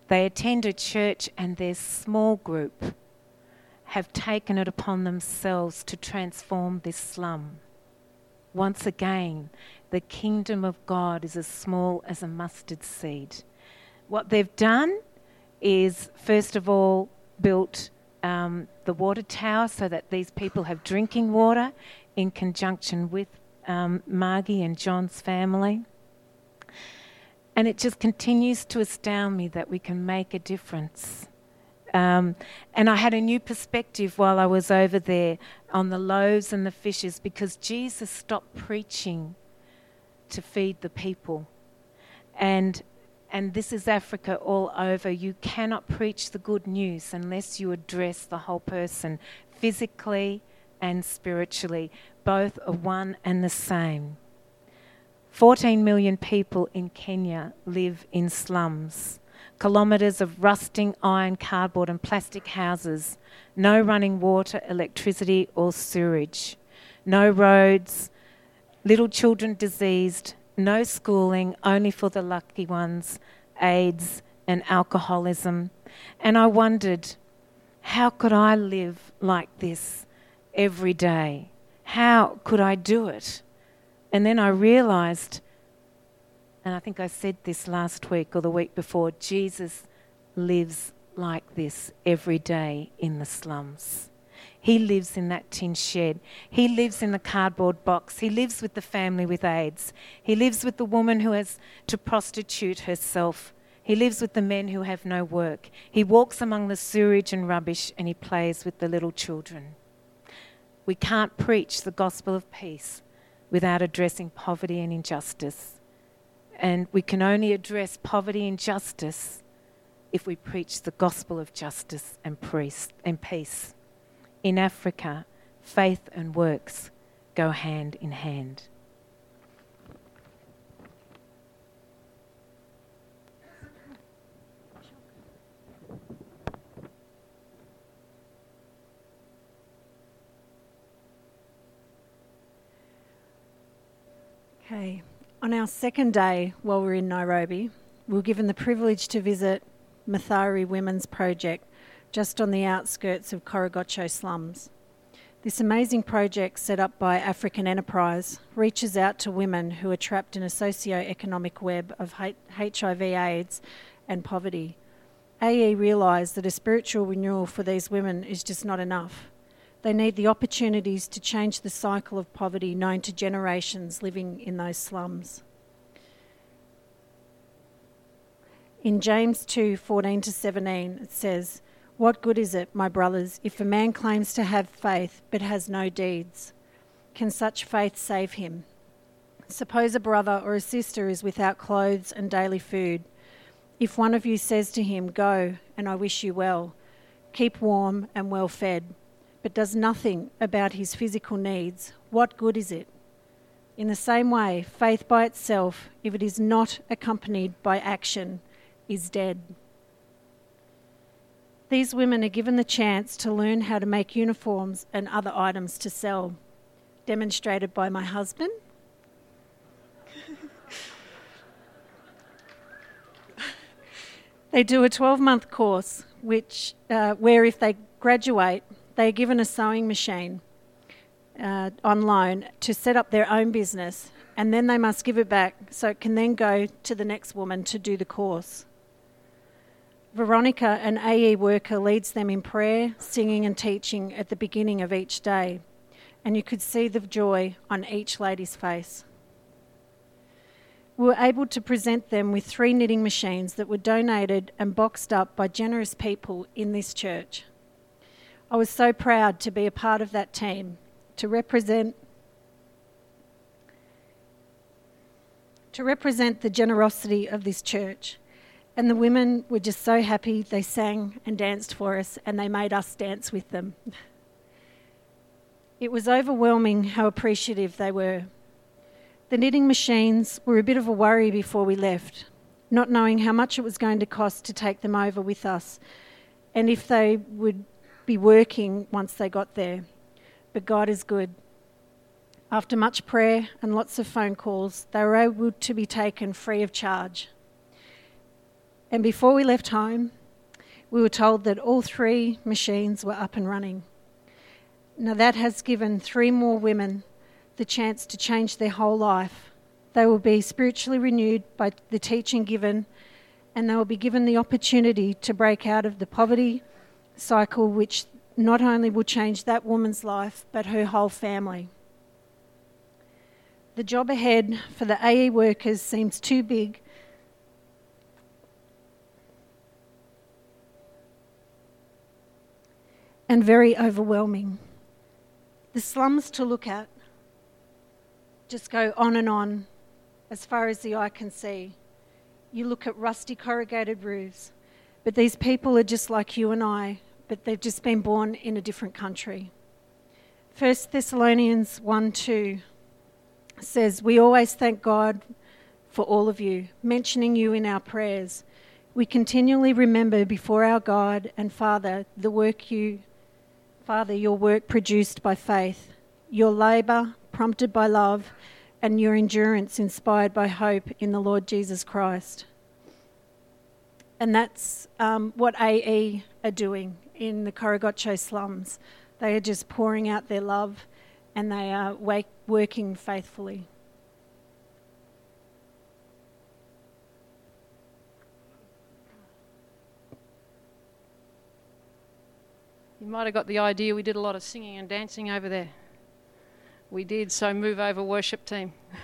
S5: They attend a church, and their small group have taken it upon themselves to transform this slum. Once again, the kingdom of God is as small as a mustard seed. What they've done is first of all built um, the water tower so that these people have drinking water in conjunction with um, Margie and John's family. And it just continues to astound me that we can make a difference. Um, and I had a new perspective while I was over there on the loaves and the fishes because Jesus stopped preaching to feed the people. And and this is Africa all over. You cannot preach the good news unless you address the whole person, physically and spiritually. Both are one and the same. 14 million people in Kenya live in slums. Kilometres of rusting iron, cardboard, and plastic houses. No running water, electricity, or sewage. No roads. Little children diseased no schooling, only for the lucky ones, AIDS and alcoholism. And I wondered, how could I live like this every day? How could I do it? And then I realized, and I think I said this last week or the week before Jesus lives like this every day in the slums. He lives in that tin shed. He lives in the cardboard box. He lives with the family with AIDS. He lives with the woman who has to prostitute herself. He lives with the men who have no work. He walks among the sewage and rubbish and he plays with the little children. We can't preach the gospel of peace without addressing poverty and injustice. And we can only address poverty and justice if we preach the gospel of justice and, and peace. In Africa, faith and works go hand in hand.
S3: Okay. On our second day while we're in Nairobi, we were given the privilege to visit Mathari Women's Project just on the outskirts of Korogocho slums. This amazing project, set up by African Enterprise, reaches out to women who are trapped in a socio-economic web of HIV, AIDS, and poverty. AE realised that a spiritual renewal for these women is just not enough. They need the opportunities to change the cycle of poverty known to generations living in those slums. In James 2 14 to 17, it says, What good is it, my brothers, if a man claims to have faith but has no deeds? Can such faith save him? Suppose a brother or a sister is without clothes and daily food. If one of you says to him, Go, and I wish you well, keep warm and well fed, but does nothing about his physical needs, what good is it? In the same way, faith by itself, if it is not accompanied by action, is dead. These women are given the chance to learn how to make uniforms and other items to sell, demonstrated by my husband. they do a 12 month course, which, uh, where if they graduate, they're given a sewing machine uh, on loan to set up their own business, and then they must give it back so it can then go to the next woman to do the course. Veronica, an AE worker, leads them in prayer, singing, and teaching at the beginning of each day, and you could see the joy on each lady's face. We were able to present them with three knitting machines that were donated and boxed up by generous people in this church. I was so proud to be a part of that team, to represent to represent the generosity of this church. And the women were just so happy. They sang and danced for us, and they made us dance with them. It was overwhelming how appreciative they were. The knitting machines were a bit of a worry before we left, not knowing how much it was going to cost to take them over with us, and if they would be working once they got there. But God is good. After much prayer and lots of phone calls, they were able to be taken free of charge. And before we left home, we were told that all three machines were up and running. Now, that has given three more women the chance to change their whole life. They will be spiritually renewed by the teaching given, and they will be given the opportunity to break out of the poverty, cycle which not only will change that woman's life, but her whole family. The job ahead for the AE workers seems too big. And very overwhelming. The slums to look at just go on and on as far as the eye can see. You look at rusty corrugated roofs, but these people are just like you and I but they've just been born in a different country. 1 Thessalonians 1 2 says, We always thank God for all of you, mentioning you in our prayers. We continually remember before our God and Father the work you, Father, your work produced by faith, your labour prompted by love, and your endurance inspired by hope in the Lord Jesus Christ. And that's um, what AE are doing in the Korogocho slums. They are just pouring out their love and they are wake, working faithfully.
S1: You might have got the idea we did a lot of singing and dancing over there. We did, so move over, worship team.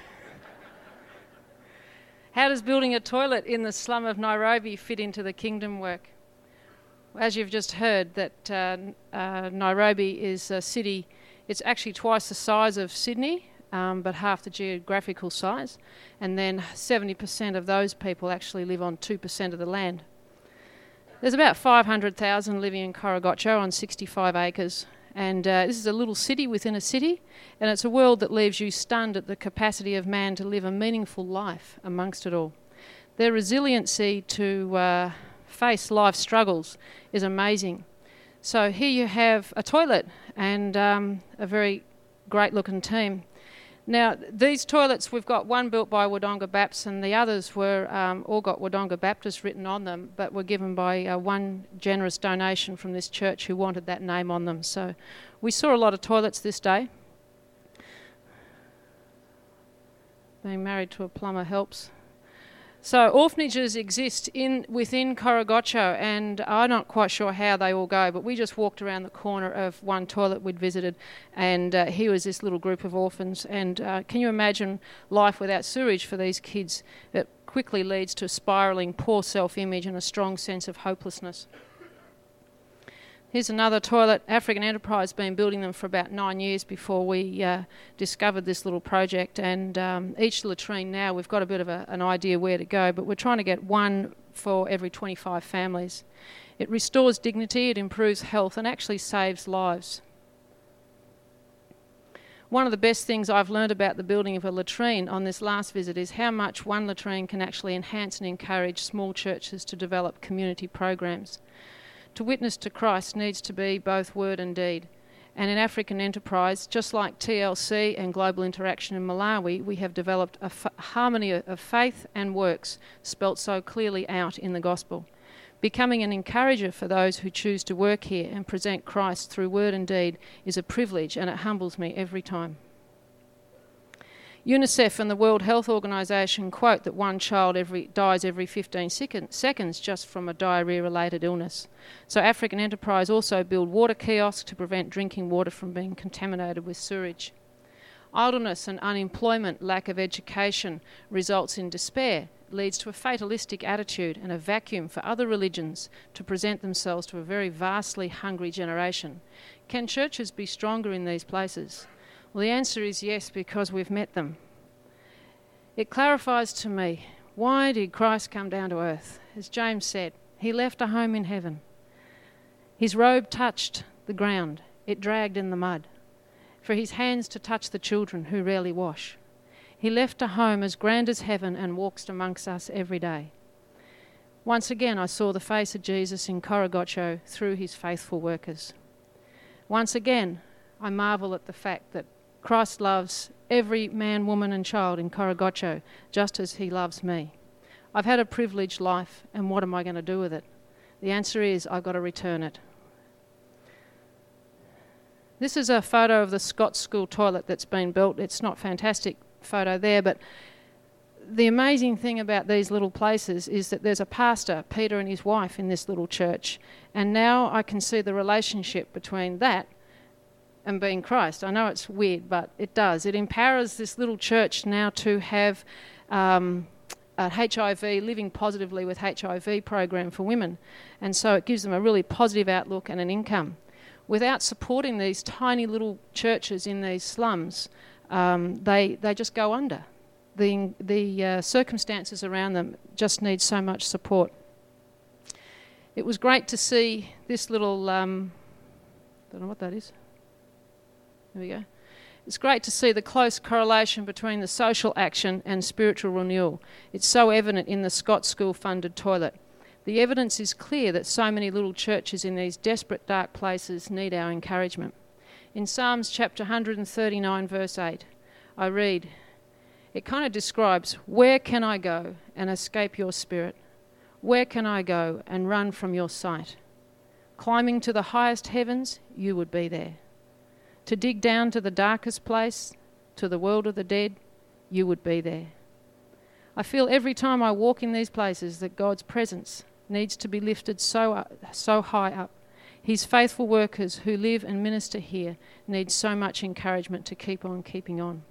S1: How does building a toilet in the slum of Nairobi fit into the kingdom work? As you've just heard, that uh, uh, Nairobi is a city, it's actually twice the size of Sydney, um, but half the geographical size, and then 70% of those people actually live on 2% of the land. There's about 500,000 living in Korogocho on 65 acres, and uh, this is a little city within a city, and it's a world that leaves you stunned at the capacity of man to live a meaningful life amongst it all. Their resiliency to uh, face life struggles is amazing. So here you have a toilet and um, a very great looking team. Now, these toilets, we've got one built by Wodonga Baps, and the others were um, all got Wodonga Baptist written on them, but were given by uh, one generous donation from this church who wanted that name on them. So we saw a lot of toilets this day. Being married to a plumber helps. So orphanages exist in within Korogocho, and I'm not quite sure how they all go. But we just walked around the corner of one toilet we'd visited, and uh, here was this little group of orphans. And uh, can you imagine life without sewage for these kids? It quickly leads to spiralling poor self-image and a strong sense of hopelessness. Here's another toilet. African Enterprise has been building them for about nine years before we uh, discovered this little project. And um, each latrine now, we've got a bit of a, an idea where to go, but we're trying to get one for every 25 families. It restores dignity, it improves health, and actually saves lives. One of the best things I've learned about the building of a latrine on this last visit is how much one latrine can actually enhance and encourage small churches to develop community programs. To witness to Christ needs to be both word and deed. And in African enterprise, just like TLC and Global Interaction in Malawi, we have developed a f- harmony of faith and works spelt so clearly out in the gospel. Becoming an encourager for those who choose to work here and present Christ through word and deed is a privilege and it humbles me every time. UNICEF and the World Health Organization quote that one child every, dies every 15 second, seconds just from a diarrhea related illness. So, African Enterprise also build water kiosks to prevent drinking water from being contaminated with sewage. Idleness and unemployment, lack of education, results in despair, leads to a fatalistic attitude and a vacuum for other religions to present themselves to a very vastly hungry generation. Can churches be stronger in these places? Well, the answer is yes, because we've met them. It clarifies to me why did Christ come down to earth? As James said, he left a home in heaven. His robe touched the ground, it dragged in the mud. For his hands to touch the children who rarely wash. He left a home as grand as heaven and walks amongst us every day. Once again, I saw the face of Jesus in Korogocho through his faithful workers. Once again, I marvel at the fact that Christ loves every man, woman, and child in Korogocho just as he loves me. I've had a privileged life, and what am I going to do with it? The answer is I've got to return it. This is a photo of the Scott School toilet that's been built. It's not fantastic photo there, but the amazing thing about these little places is that there's a pastor, Peter and his wife, in this little church, and now I can see the relationship between that and being Christ. I know it's weird, but it does. It empowers this little church now to have um, a HIV, living positively with HIV program for women. And so it gives them a really positive outlook and an income. Without supporting these tiny little churches in these slums, um, they, they just go under. The, the uh, circumstances around them just need so much support. It was great to see this little, um, don't know what that is. There we go. It's great to see the close correlation between the social action and spiritual renewal. It's so evident in the Scott School funded toilet. The evidence is clear that so many little churches in these desperate, dark places need our encouragement. In Psalms chapter 139, verse 8, I read, it kind of describes where can I go and escape your spirit? Where can I go and run from your sight? Climbing to the highest heavens, you would be there to dig down to the darkest place, to the world of the dead, you would be there. I feel every time I walk in these places that God's presence needs to be lifted so, up, so high up. His faithful workers who live and minister here need so much encouragement to keep on keeping on.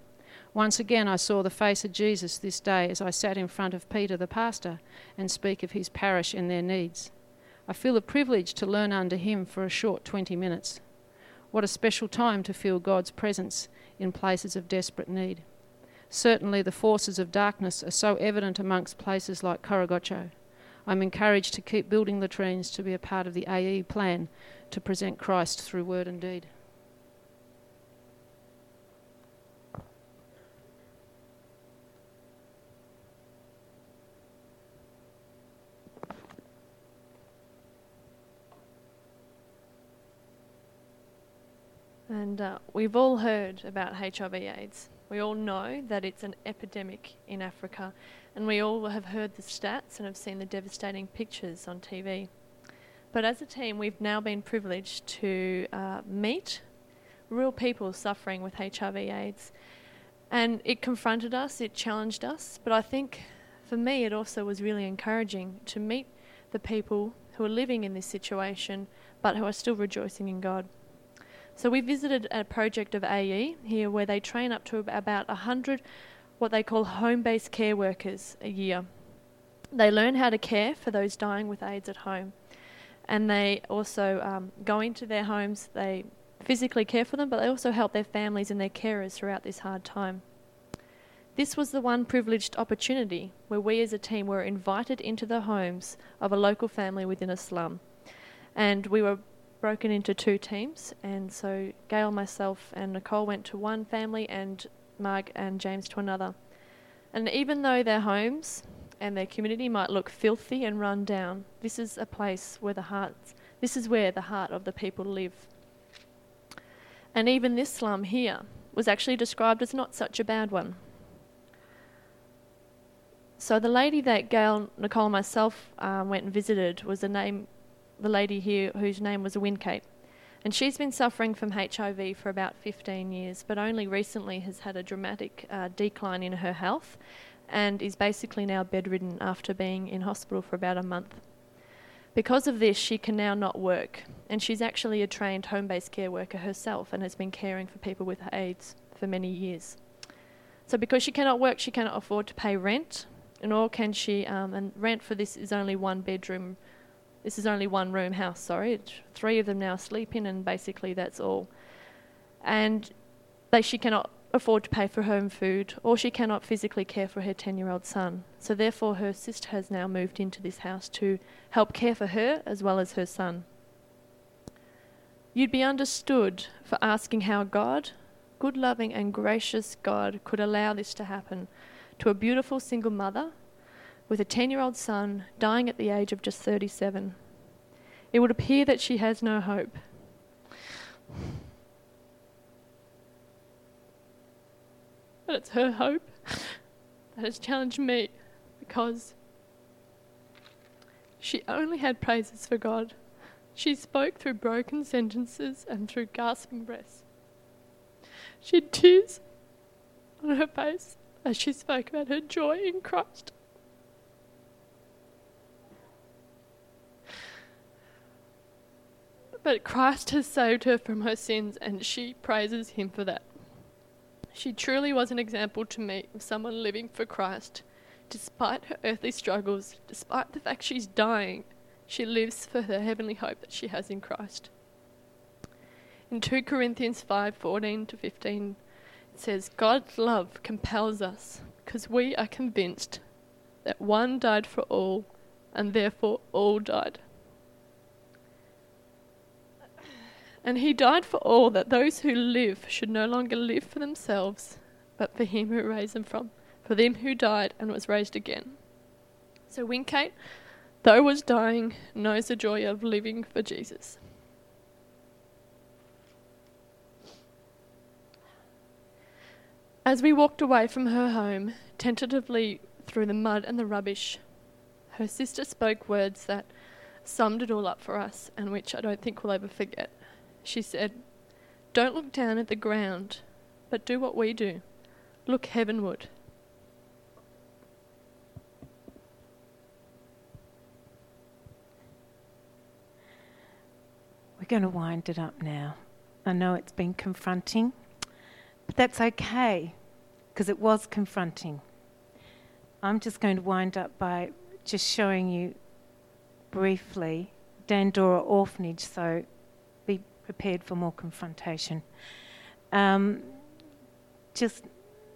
S1: Once again, I saw the face of Jesus this day as I sat in front of Peter, the pastor, and speak of his parish and their needs. I feel a privilege to learn under him for a short 20 minutes. What a special time to feel God's presence in places of desperate need. Certainly, the forces of darkness are so evident amongst places like Korogocho. I'm encouraged to keep building latrines to be a part of the AE plan to present Christ through word and deed.
S4: And uh, we've all heard about HIV/AIDS. We all know that it's an epidemic in Africa, and we all have heard the stats and have seen the devastating pictures on TV. But as a team, we've now been privileged to uh, meet real people suffering with HIV/AIDS, and it confronted us, it challenged us. But I think for me, it also was really encouraging to meet the people who are living in this situation, but who are still rejoicing in God. So we visited a project of AE here where they train up to about 100 what they call home-based care workers a year. They learn how to care for those dying with AIDS at home. And they also um, go into their homes, they physically care for them, but they also help their families and their carers throughout this hard time. This was the one privileged opportunity where we as a team were invited into the homes of a local family within a slum. And we were broken into two teams, and so Gail, myself, and Nicole went to one family, and Marg and James to another. And even though their homes and their community might look filthy and run down, this is a place where the hearts, this is where the heart of the people live. And even this slum here was actually described as not such a bad one. So the lady that Gail, Nicole, and myself um, went and visited was a name the lady here whose name was Winkate. And she's been suffering from HIV for about 15 years, but only recently has had a dramatic uh, decline in her health and is basically now bedridden after being in hospital for about a month. Because of this, she can now not work, and she's actually a trained home based care worker herself and has been caring for people with AIDS for many years. So, because she cannot work, she cannot afford to pay rent, and nor can she, um, and rent for this is only one bedroom this is only one room house, sorry. Three of them now sleep in, and basically that's all. And they, she cannot afford to pay for home food, or she cannot physically care for her 10 year old son. So, therefore, her sister has now moved into this house to help care for her as well as her son. You'd be understood for asking how God, good, loving, and gracious God, could allow this to happen to a beautiful single mother with a 10 year old son dying at the age of just 37. It would appear that she has no hope. But it's her hope that has challenged me because she only had praises for God. She spoke through broken sentences and through gasping breaths. She had tears on her face as she spoke about her joy in Christ. But Christ has saved her from her sins, and she praises him for that. She truly was an example to me of someone living for Christ. Despite her earthly struggles, despite the fact she's dying, she lives for the heavenly hope that she has in Christ. In 2 Corinthians 5:14 to 15, it says, God's love compels us because we are convinced that one died for all, and therefore all died. And he died for all, that those who live should no longer live for themselves, but for him who raised them from, for them who died and was raised again. So Winkate, though was dying, knows the joy of living for Jesus. As we walked away from her home, tentatively through the mud and the rubbish, her sister spoke words that summed it all up for us and which I don't think we'll ever forget she said, Don't look down at the ground, but do what we do look heavenward.
S5: We're going to wind it up now. I know it's been confronting, but that's okay because it was confronting. I'm just going to wind up by just showing you briefly Dandora Orphanage. So prepared for more confrontation. Um, just,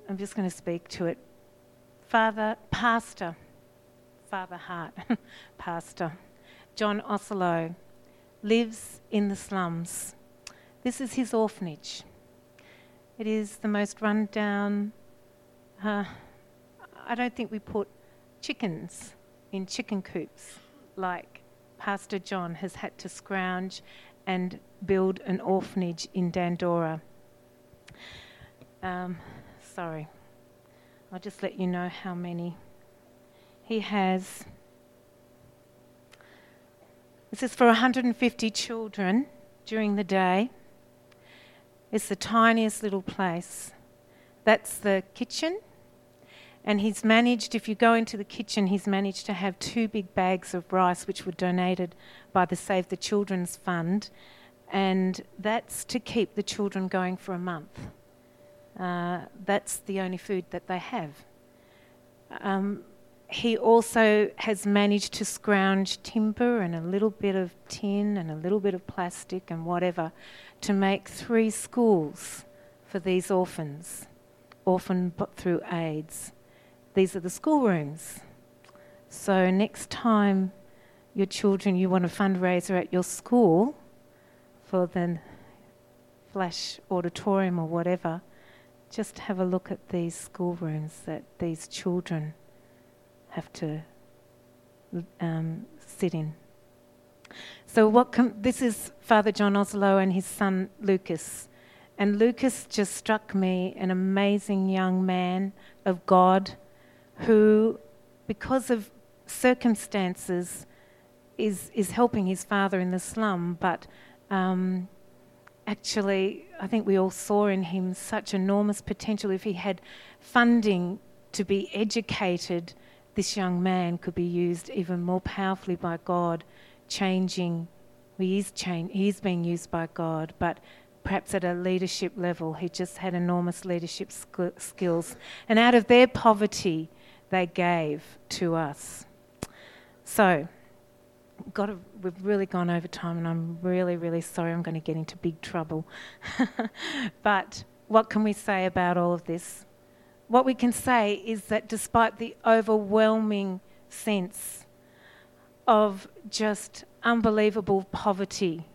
S5: I'm just going to speak to it. Father, Pastor, Father Hart, Pastor, John Osolo, lives in the slums. This is his orphanage. It is the most run down. Uh, I don't think we put chickens in chicken coops like Pastor John has had to scrounge and build an orphanage in Dandora. Um, sorry, I'll just let you know how many. He has, this is for 150 children during the day. It's the tiniest little place. That's the kitchen. And he's managed, if you go into the kitchen, he's managed to have two big bags of rice, which were donated by the Save the Children's Fund. And that's to keep the children going for a month. Uh, that's the only food that they have. Um, he also has managed to scrounge timber and a little bit of tin and a little bit of plastic and whatever to make three schools for these orphans, orphaned through AIDS. These are the schoolrooms. So next time your children, you want a fundraiser at your school for the flash auditorium or whatever, just have a look at these schoolrooms that these children have to um, sit in. So what com- this is Father John Osolo and his son Lucas. And Lucas just struck me an amazing young man of God who, because of circumstances, is, is helping his father in the slum, but um, actually, I think we all saw in him such enormous potential. If he had funding to be educated, this young man could be used even more powerfully by God, changing. He is, change, being used by God, but perhaps at a leadership level, he just had enormous leadership skills. And out of their poverty, they gave to us. So, got to, we've really gone over time, and I'm really, really sorry. I'm going to get into big trouble. but what can we say about all of this? What we can say is that despite the overwhelming sense of just unbelievable poverty,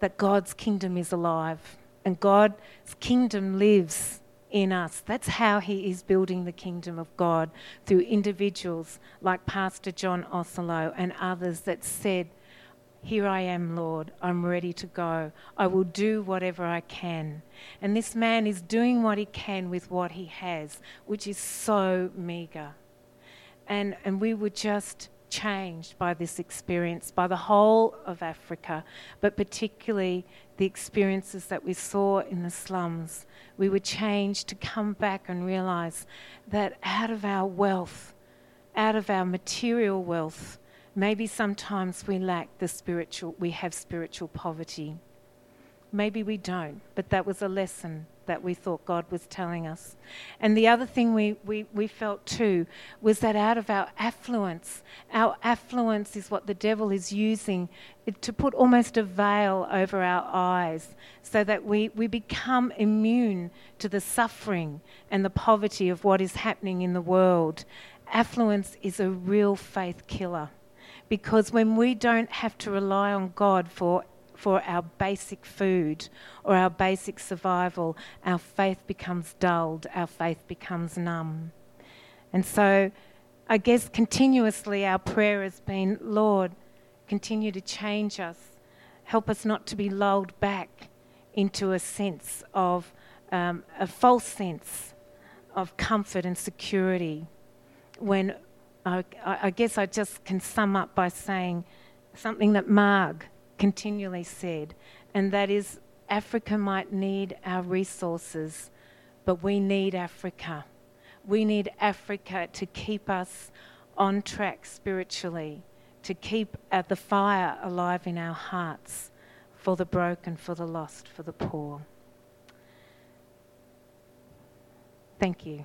S5: that God's kingdom is alive and God's kingdom lives in us. That's how he is building the kingdom of God through individuals like Pastor John Osolo and others that said, Here I am, Lord, I'm ready to go. I will do whatever I can. And this man is doing what he can with what he has, which is so meagre. And, and we were just changed by this experience, by the whole of Africa, but particularly the experiences that we saw in the slums. We were changed to come back and realize that out of our wealth, out of our material wealth, maybe sometimes we lack the spiritual, we have spiritual poverty. Maybe we don't, but that was a lesson that we thought God was telling us. And the other thing we, we, we felt too was that out of our affluence, our affluence is what the devil is using to put almost a veil over our eyes so that we, we become immune to the suffering and the poverty of what is happening in the world. Affluence is a real faith killer because when we don't have to rely on God for for our basic food or our basic survival, our faith becomes dulled, our faith becomes numb. And so, I guess continuously our prayer has been, Lord, continue to change us. Help us not to be lulled back into a sense of, um, a false sense of comfort and security when I, I, guess I just can sum up by saying something that Marg continually said, and that is Africa might need our resources, but we need Africa. We need Africa to keep us on track spiritually, to keep uh, the fire alive in our hearts for the broken, for the lost, for the poor. Thank you.